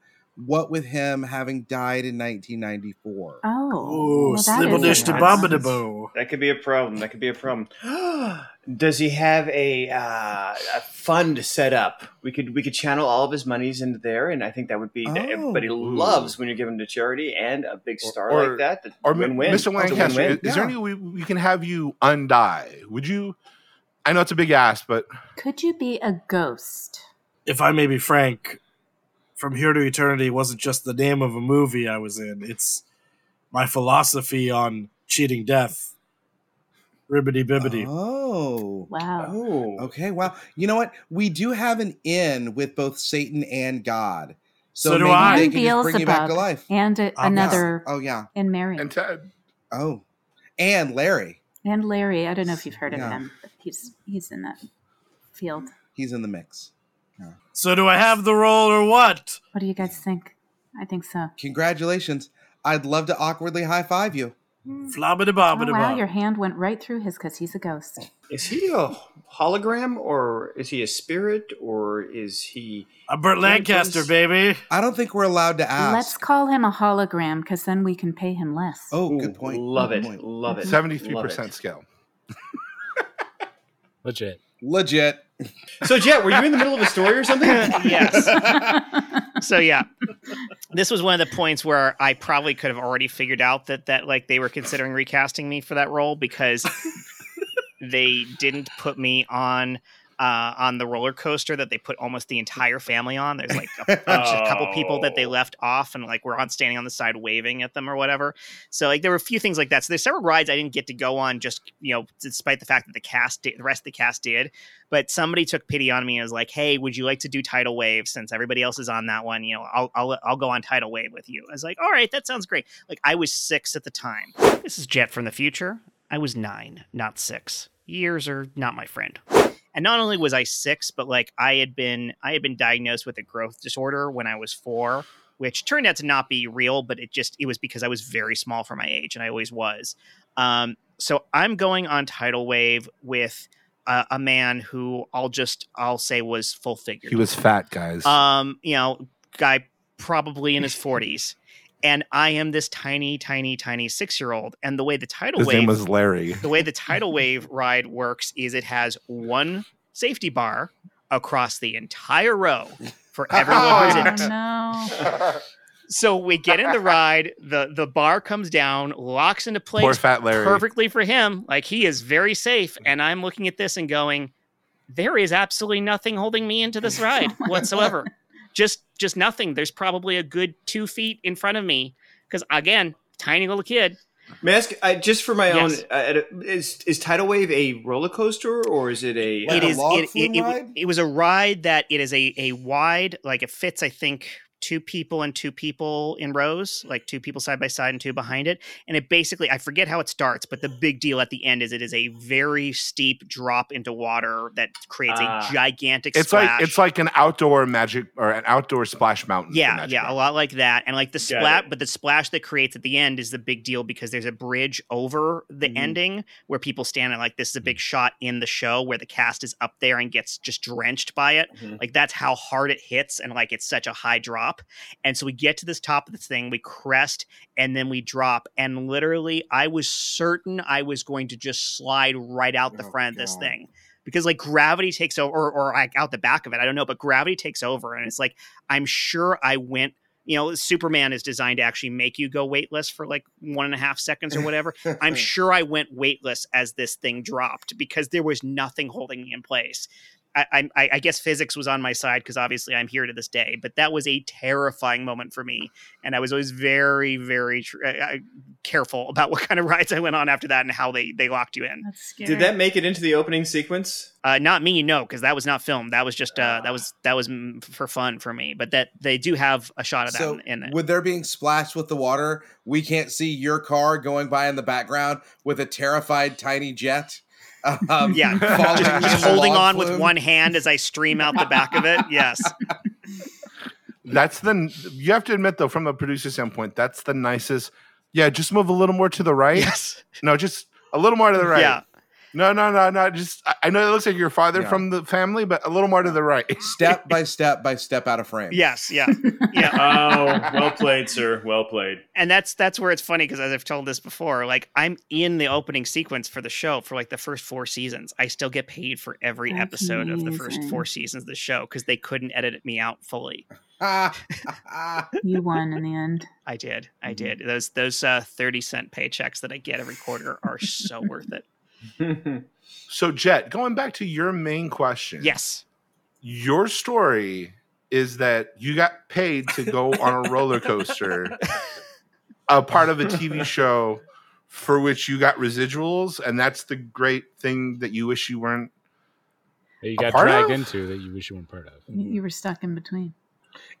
What with him having died in 1994? Oh. Oh, well, that slibble is dish to a- bobbida boo. That could be a problem. That could be a problem. Does he have a, uh, a fund set up? We could we could channel all of his monies into there, and I think that would be that Oh. everybody loves when you're giving to charity and a big star Or- like that. that or win win. Mr. Lancaster, is, is there any way we can have you undie? Would you? I know it's a big ask, but Could you be a ghost? If I may be frank, From Here to Eternity wasn't just the name of a movie I was in. It's my philosophy on cheating death. Ribbity bibbity. Oh. Wow. Oh, Okay, wow. You know what? We do have an in with both Satan and God. So, So do maybe I. they And can just bring you back to life. And a, Oh, another Oh, yeah. And Mary. and Ted. Oh. And Larry. And Larry. I don't know if you've heard of Yeah. him, but he's he's in that field. He's in the mix. So do I have the role or what? What do you guys think? I think so. Congratulations. I'd love to awkwardly high five you. Hmm. Flabbity Oh, bobbity wow, your hand went right through his because he's a ghost. is he a hologram or is he a spirit or is he? I'm Burt Lancaster, baby. I don't think we're allowed to ask. Let's call him a hologram because then we can pay him less. oh, Ooh, good point. Love Good it. point. Love it. Seventy-three Love percent it. scale. Legit. Legit. So Jet, were you in the middle of a story or something? yes. so yeah, this was one of the points where I probably could have already figured out that that like they were considering recasting me for that role because they didn't put me on uh, on the roller coaster that they put almost the entire family on. There's like a bunch, a couple people that they Oh. left off, and like we're on standing on the side waving at them or whatever. So like there were a few things like that. So there's several rides I didn't get to go on, just you know, despite the fact that the cast, did, the rest of the cast did. But somebody took pity on me and was like, "Hey, would you like to do Tidal Wave since everybody else is on that one? You know, I'll I'll I'll go on Tidal Wave with you." I was like, "All right, that sounds great." Like I was six at the time. This is Jet from the future. I was nine, not six. Years are not my friend. And not only was I six, but like I had been I had been diagnosed with a growth disorder when I was four, which turned out to not be real, but it just it was because I was very small for my age, and I always was. Um, so I'm going on tidal wave with uh, a man who I'll just I'll say was full figured. He was fat, guys. um, you know, guy probably in his forties. And I am this tiny, tiny, tiny six year old. And the way the tidal His wave name was Larry. the way the tidal wave ride works is it has one safety bar across the entire row for everyone who's in Oh it. no! So we get in the ride. The the bar comes down, locks into place Poor fat Larry. perfectly for him. Like he is very safe. And I'm looking at this and going, there is absolutely nothing holding me into this ride whatsoever. Just just nothing. There's probably a good two feet in front of me. Because again, tiny little kid. May I just for my Yes. own, uh, is is Tidal Wave a roller coaster or is it a? Like it a is log it, it, flume it, ride? it was a ride that it is a a wide like it fits i think two people and two people in rows like two people side by side and two behind it and it basically i forget how it starts but the big deal at the end is it is a very steep drop into water that creates Ah. a gigantic It's splash like it's like an outdoor magic or an outdoor splash mountain. for yeah, Magic yeah, a lot like that, and like the Got splat, but the splash that creates at the end is the big deal because there's a bridge over the Mhm. ending where people stand and like this is a big shot in the show where the cast is up there and gets just drenched by it. Mhm. Like that's how hard it hits, and like it's such a high drop. And so we get to this top of this thing, we crest, and then we drop, and literally, I was certain I was going to just slide right out the Oh, front of this thing. Because like gravity takes over or, or like out the back of it i don't know but gravity takes over. And it's like i'm sure i went you know superman is designed to actually make you go weightless for like one and a half seconds or whatever. I'm sure i went weightless as this thing dropped because there was nothing holding me in place I, I, I guess physics was on my side because obviously I'm here to this day, but that was a terrifying moment for me, and I was always very, very tr- uh, careful about what kind of rides I went on after that and how they they locked you in. That's scary. Did that make it into the opening sequence? Uh, not me, no, because that was not filmed. That was just uh, that was that was mm, for fun for me. But that they do have a shot of that So, in, in it. with there being splashed with the water, we can't see your car going by in the background with a terrified tiny jet. Um, yeah, falling just, just holding log on with one hand as I stream out the back of it. Yes, That's the you have to admit though, from a producer standpoint, that's the nicest. Yeah, just move a little more to the right. yes, No, just a little more to the right. yeah. No, no, no, no. Just I- I know it looks like you're farther Yeah. from the family, but a little more to the right. step by step by step out of frame. Yes, yeah, yeah. Oh, well played, sir. Well played. and that's that's where it's funny because as I've told this before, like I'm in the opening sequence for the show for like the first four seasons. I still get paid for every That's episode of the first four seasons of the show because they couldn't edit me out fully. you won in the end. I did, I Mhm. did. Those those uh, thirty cent paychecks that I get every quarter are so worth it. So, Jet, going back to your main question. Yes, Your story is that you got paid to go on a roller coaster, a part of a TV show for which you got residuals, and that's the great thing that you wish you weren't. that you got dragged of? into that you wish you weren't part of. You, you were stuck in between.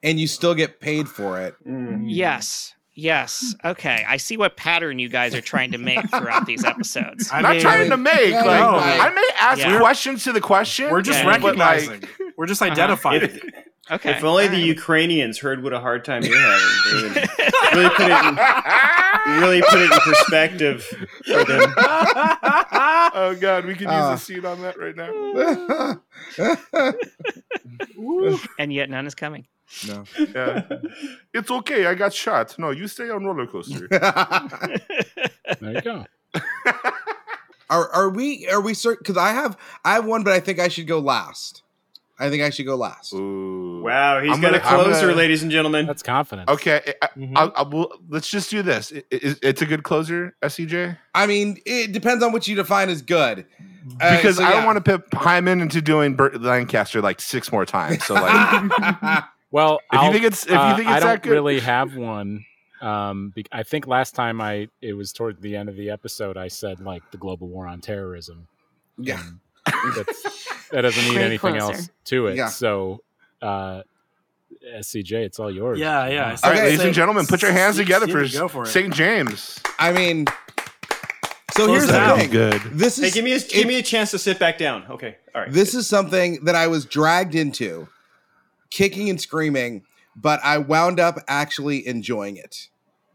and you still get paid for it. Mm. yes, yes. Okay, I see what pattern you guys are trying to make throughout these episodes. I I'm not mean, trying to make Yeah, like no, I may ask Yeah. questions to the question. We're just Yeah. but, like, recognizing. We're just identifying. If, Okay, if only all the. Ukrainians heard what a hard time you're having, they really put it in, really put it in perspective for them. oh god, we could use Ah. a scene on that right now. and yet none is coming. No. Yeah. It's okay. I got shot. No, you stay on roller coaster. There you go. are are we are we certain? Because I have I have one, but I think I should go last. I think I should go last. Ooh. Wow, he's I'm got gonna- a I'm closer, gonna- ladies and gentlemen. That's confidence. Okay. I, Mhm. I, I will, let's just do this. I- I- it's a good closer, SCJ. I mean, it depends on what you define as good. Uh, Because so I yeah. don't want to pip Heiman into doing Burt Lancaster like six more times. So like, Well, if you I'll- think it's if you uh, think I it's don't that good, really have one. Um, be- I think last time I it was toward the end of the episode. I said like the global war on terrorism. yeah. that's, that doesn't need Great anything closer. else to it. Yeah. So, uh, SCJ, it's all yours. Yeah, yeah. all right, Okay. ladies and gentlemen, put your hands together for, for. St. James. I mean, so Close here's it the out. thing. good. This Hey, is give me a, give me a chance to sit back down. Okay, all right. this is something that I was dragged into, kicking and screaming, but I wound up actually enjoying it.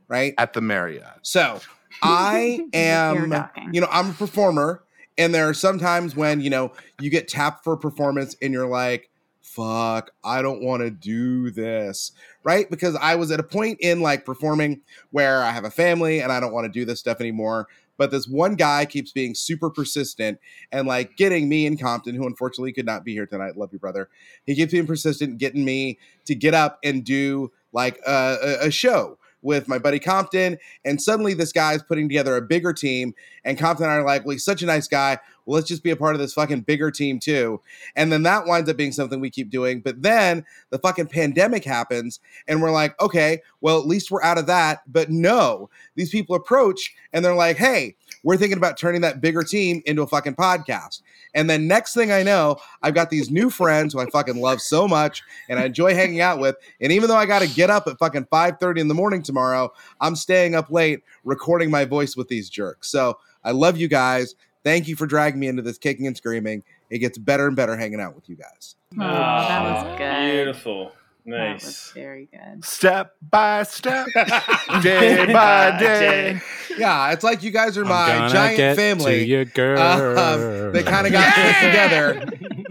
Right. At the Marriott. So I am, you know, I'm a performer, and there are sometimes when you know you get tapped for a performance, and you're like, "Fuck, I don't want to do this," right? Because I was at a point in like performing where I have a family and I don't want to do this stuff anymore. But this one guy keeps being super persistent and like getting me and Compton, who unfortunately could not be here tonight. Love you, brother. He keeps being persistent, getting me to get up and do like a, a show with my buddy Compton, and suddenly this guy's putting together a bigger team, and Compton and I are like, well, he's such a nice guy. Well, let's just be a part of this fucking bigger team too. And then that winds up being something we keep doing. But then the fucking pandemic happens, and we're like, okay, well, at least we're out of that. But no, these people approach and they're like, hey, we're thinking about turning that bigger team into a fucking podcast. And then next thing I know, I've got these new friends who I fucking love so much and I enjoy hanging out with. And even though I got to get up at fucking 5:30 in the morning tomorrow, I'm staying up late recording my voice with these jerks. So I love you guys. Thank you for dragging me into this kicking and screaming. It gets better and better hanging out with you guys. Oh, that was good. Beautiful. That was Nice. very good. Step by step, day by day. Yeah, it's like you guys are I'm my giant get family. To your girl. Um, they kind of got put together,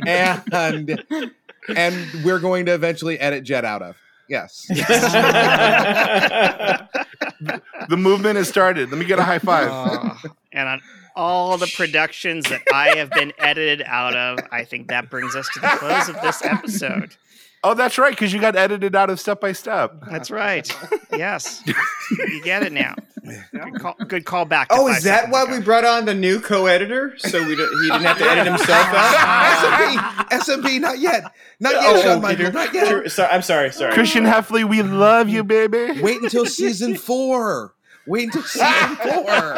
and and we're going to eventually edit Jet out of. Yes. The movement has started. Let me get a high five. Oh, and on all the productions that I have been edited out of, I think that brings us to the close of this episode. Oh, that's right, because you got edited out of step by step. That's right. Yes, you get it now. Good call, good call back. to Oh, five is that why ago. we brought on the new co-editor? So we don't, he didn't have to edit himself out. SMP, SMP, not yet, not yet, Oh, Sean okay, Michael, not yet. true. Sorry, I'm sorry. Sorry. Christian Heffley, we love you, baby. Wait until season four. Wait until season four.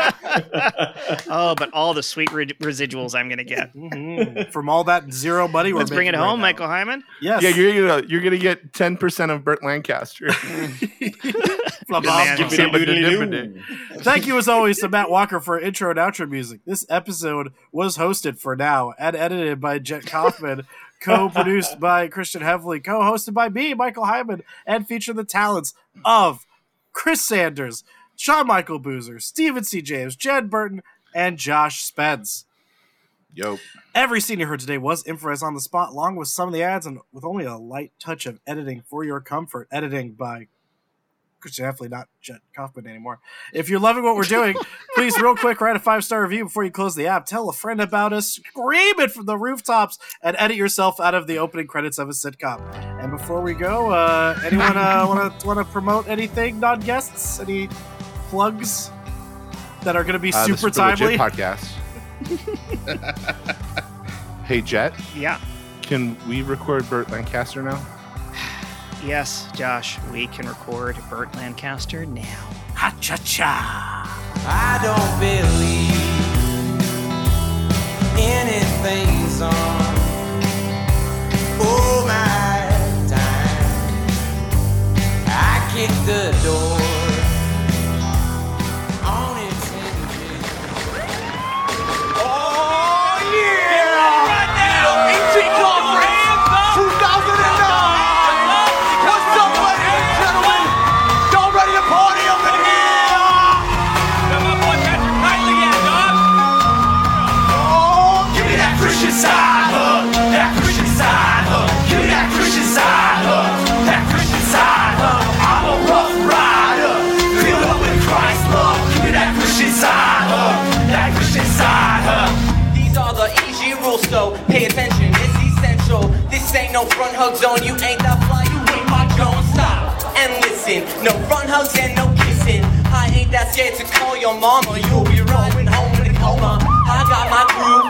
Oh, but all the sweet re- residuals I'm going to get. Mhm. From all that zero money, we're Let's bring it making right home, now. Michael Heiman. Yes. Yeah, you're gonna you're gonna get ten percent of Burt Lancaster. Flop Good off. man. Skippity-doodly-doo. Thank you as always to Matt Walker for intro and outro music. This episode was hosted for now and edited by Jet Kaufman, co-produced by Christian Hevley, co-hosted by me, Michael Heiman, and feature the talents of Chris Sanders, Sean Michael Boozer, Stephen C. James, Jen Burton, and Josh Spence. Yo, Every scene you heard today was improvised on the spot, along with some of the ads and with only a light touch of editing for your comfort. Editing by Christian Heffley, not Jet Kaufman anymore. If you're loving what we're doing, please, real quick, write a five star review before you close the app. Tell a friend about us, scream it from the rooftops, and edit yourself out of the opening credits of a sitcom. And before we go, uh, anyone uh, want to want to promote anything, non guests? Any plugs that are going to be uh, the super Legit timely? podcast. hey Jet, Yeah. can we record Burt Lancaster now? Yes, Josh, we can record Burt Lancaster now. Ha cha cha. I don't believe anything's on. Oh my time. I kicked the door front hug zone. You ain't that fly. You ain't my Jones. Stop and listen. No front hugs and no kissing. I ain't that scared to call your mama. You'll be rolling home in a coma. I got my crew.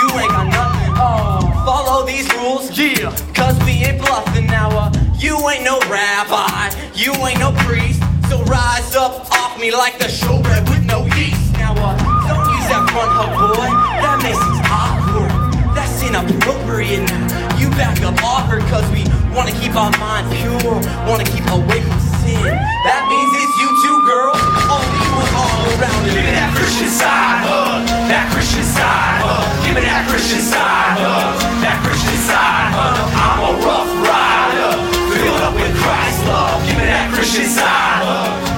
You ain't got nothing. Oh, follow these rules. Yeah. Cause we ain't bluffing now. Uh, you ain't no rabbi. You ain't no priest. So rise up off me like the showbread with no yeast. Now, uh, don't use that front hug, boy. That makes it awkward. That's inappropriate now. Back up off her cause we wanna keep our mind pure. Wanna keep away from sin. That means it's you too, girl. Only and all around. Give me that Christian side hug. That Christian side hug. Give me that Christian side hug. That Christian side hug. I'm a rough rider. Filled up with Christ's love. Give me that Christian side hug.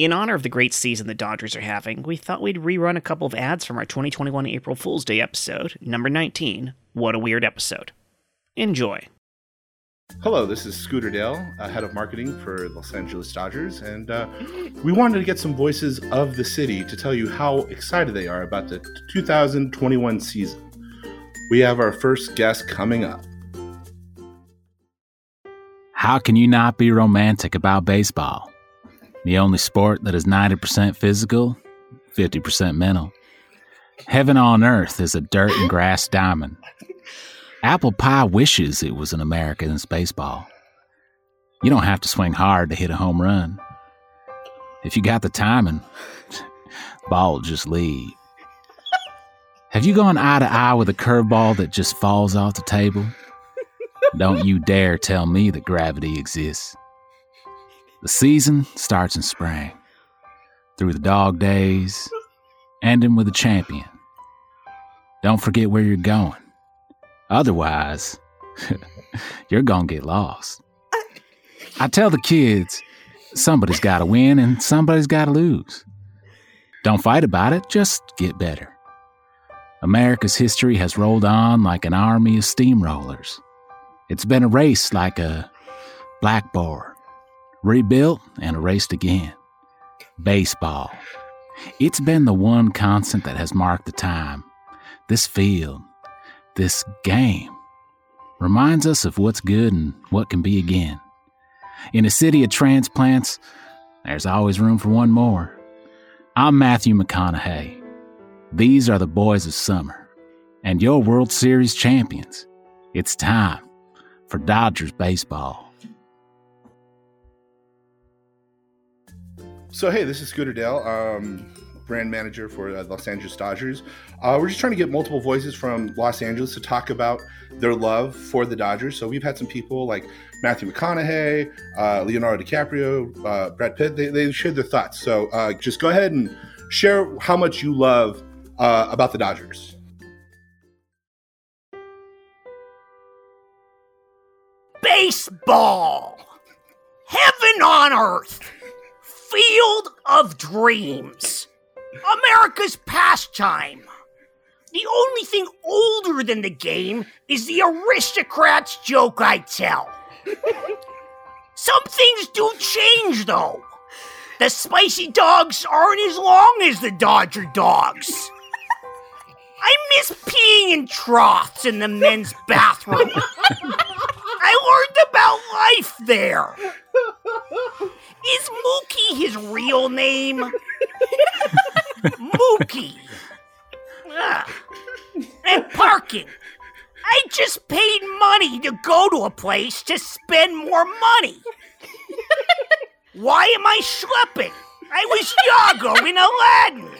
In honor of the great season the Dodgers are having, we thought we'd rerun a couple of ads from our 2021 April Fool's Day episode, number 19. What a weird episode. Enjoy. Hello, this is Scooter Dale, uh, head of marketing for Los Angeles Dodgers, and uh, we wanted to get some voices of the city to tell you how excited they are about the 2021 season. We have our first guest coming up. How can you not be romantic about baseball? The only sport that is 90% physical, 50% mental. Heaven on earth is a dirt and grass diamond. Apple pie wishes it was an American's baseball. You don't have to swing hard to hit a home run. If you got the timing, ball just lead. Have you gone eye to eye with a curveball that just falls off the table? Don't you dare tell me that gravity exists. The season starts in spring, through the dog days, ending with a champion. Don't forget where you're going. Otherwise, you're gonna get lost. I tell the kids somebody's gotta win and somebody's gotta lose. Don't fight about it, just get better. America's history has rolled on like an army of steamrollers. It's been a race like a blackboard, rebuilt and erased again. Baseball. It's been the one constant that has marked the time. This field, this game, reminds us of what's good and what can be again. In a city of transplants, there's always room for one more. I'm Matthew McConaughey. These are the boys of summer and your World Series champions. It's time for Dodgers baseball. So, hey, this is Scooter Dale, um, brand manager for uh, Los Angeles Dodgers. Uh, we're just trying to get multiple voices from Los Angeles to talk about their love for the Dodgers. So, we've had some people like Matthew McConaughey, uh, Leonardo DiCaprio, uh, Brad Pitt. They, they shared their thoughts. So, uh, just go ahead and share how much you love uh, about the Dodgers. Baseball! Heaven on earth! Field of dreams! America's pastime! The only thing older than the game is the aristocrat's joke I tell. Some things do change, though. The spicy dogs aren't as long as the Dodger dogs. I miss peeing in troughs in the men's bathroom. I learned about life there. Is Mookie his real name? Mookie. Ah. And parking. I just paid money to go to a place to spend more money. Why am I schlepping? I was Iago in Aladdin.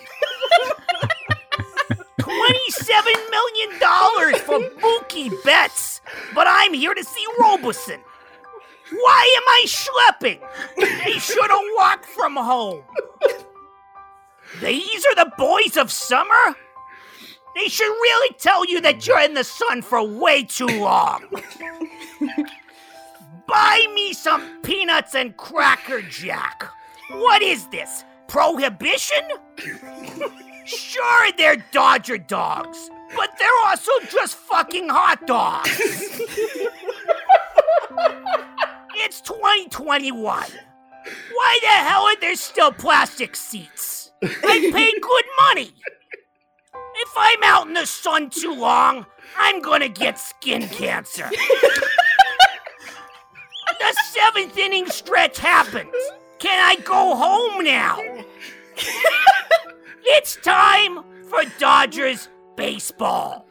Twenty-seven million dollars for Mookie Betts, but I'm here to see Robeson. Why am I schlepping? They should have walked from home. These are the boys of summer? They should really tell you that you're in the sun for way too long. Buy me some peanuts and Cracker Jack. What is this? Prohibition? sure, they're Dodger dogs, but they're also just fucking hot dogs. It's 2021. Why the hell are there still plastic seats? I paid good money. If I'm out in the sun too long, I'm gonna get skin cancer. the seventh inning stretch happens. Can I go home now? it's time for Dodgers baseball.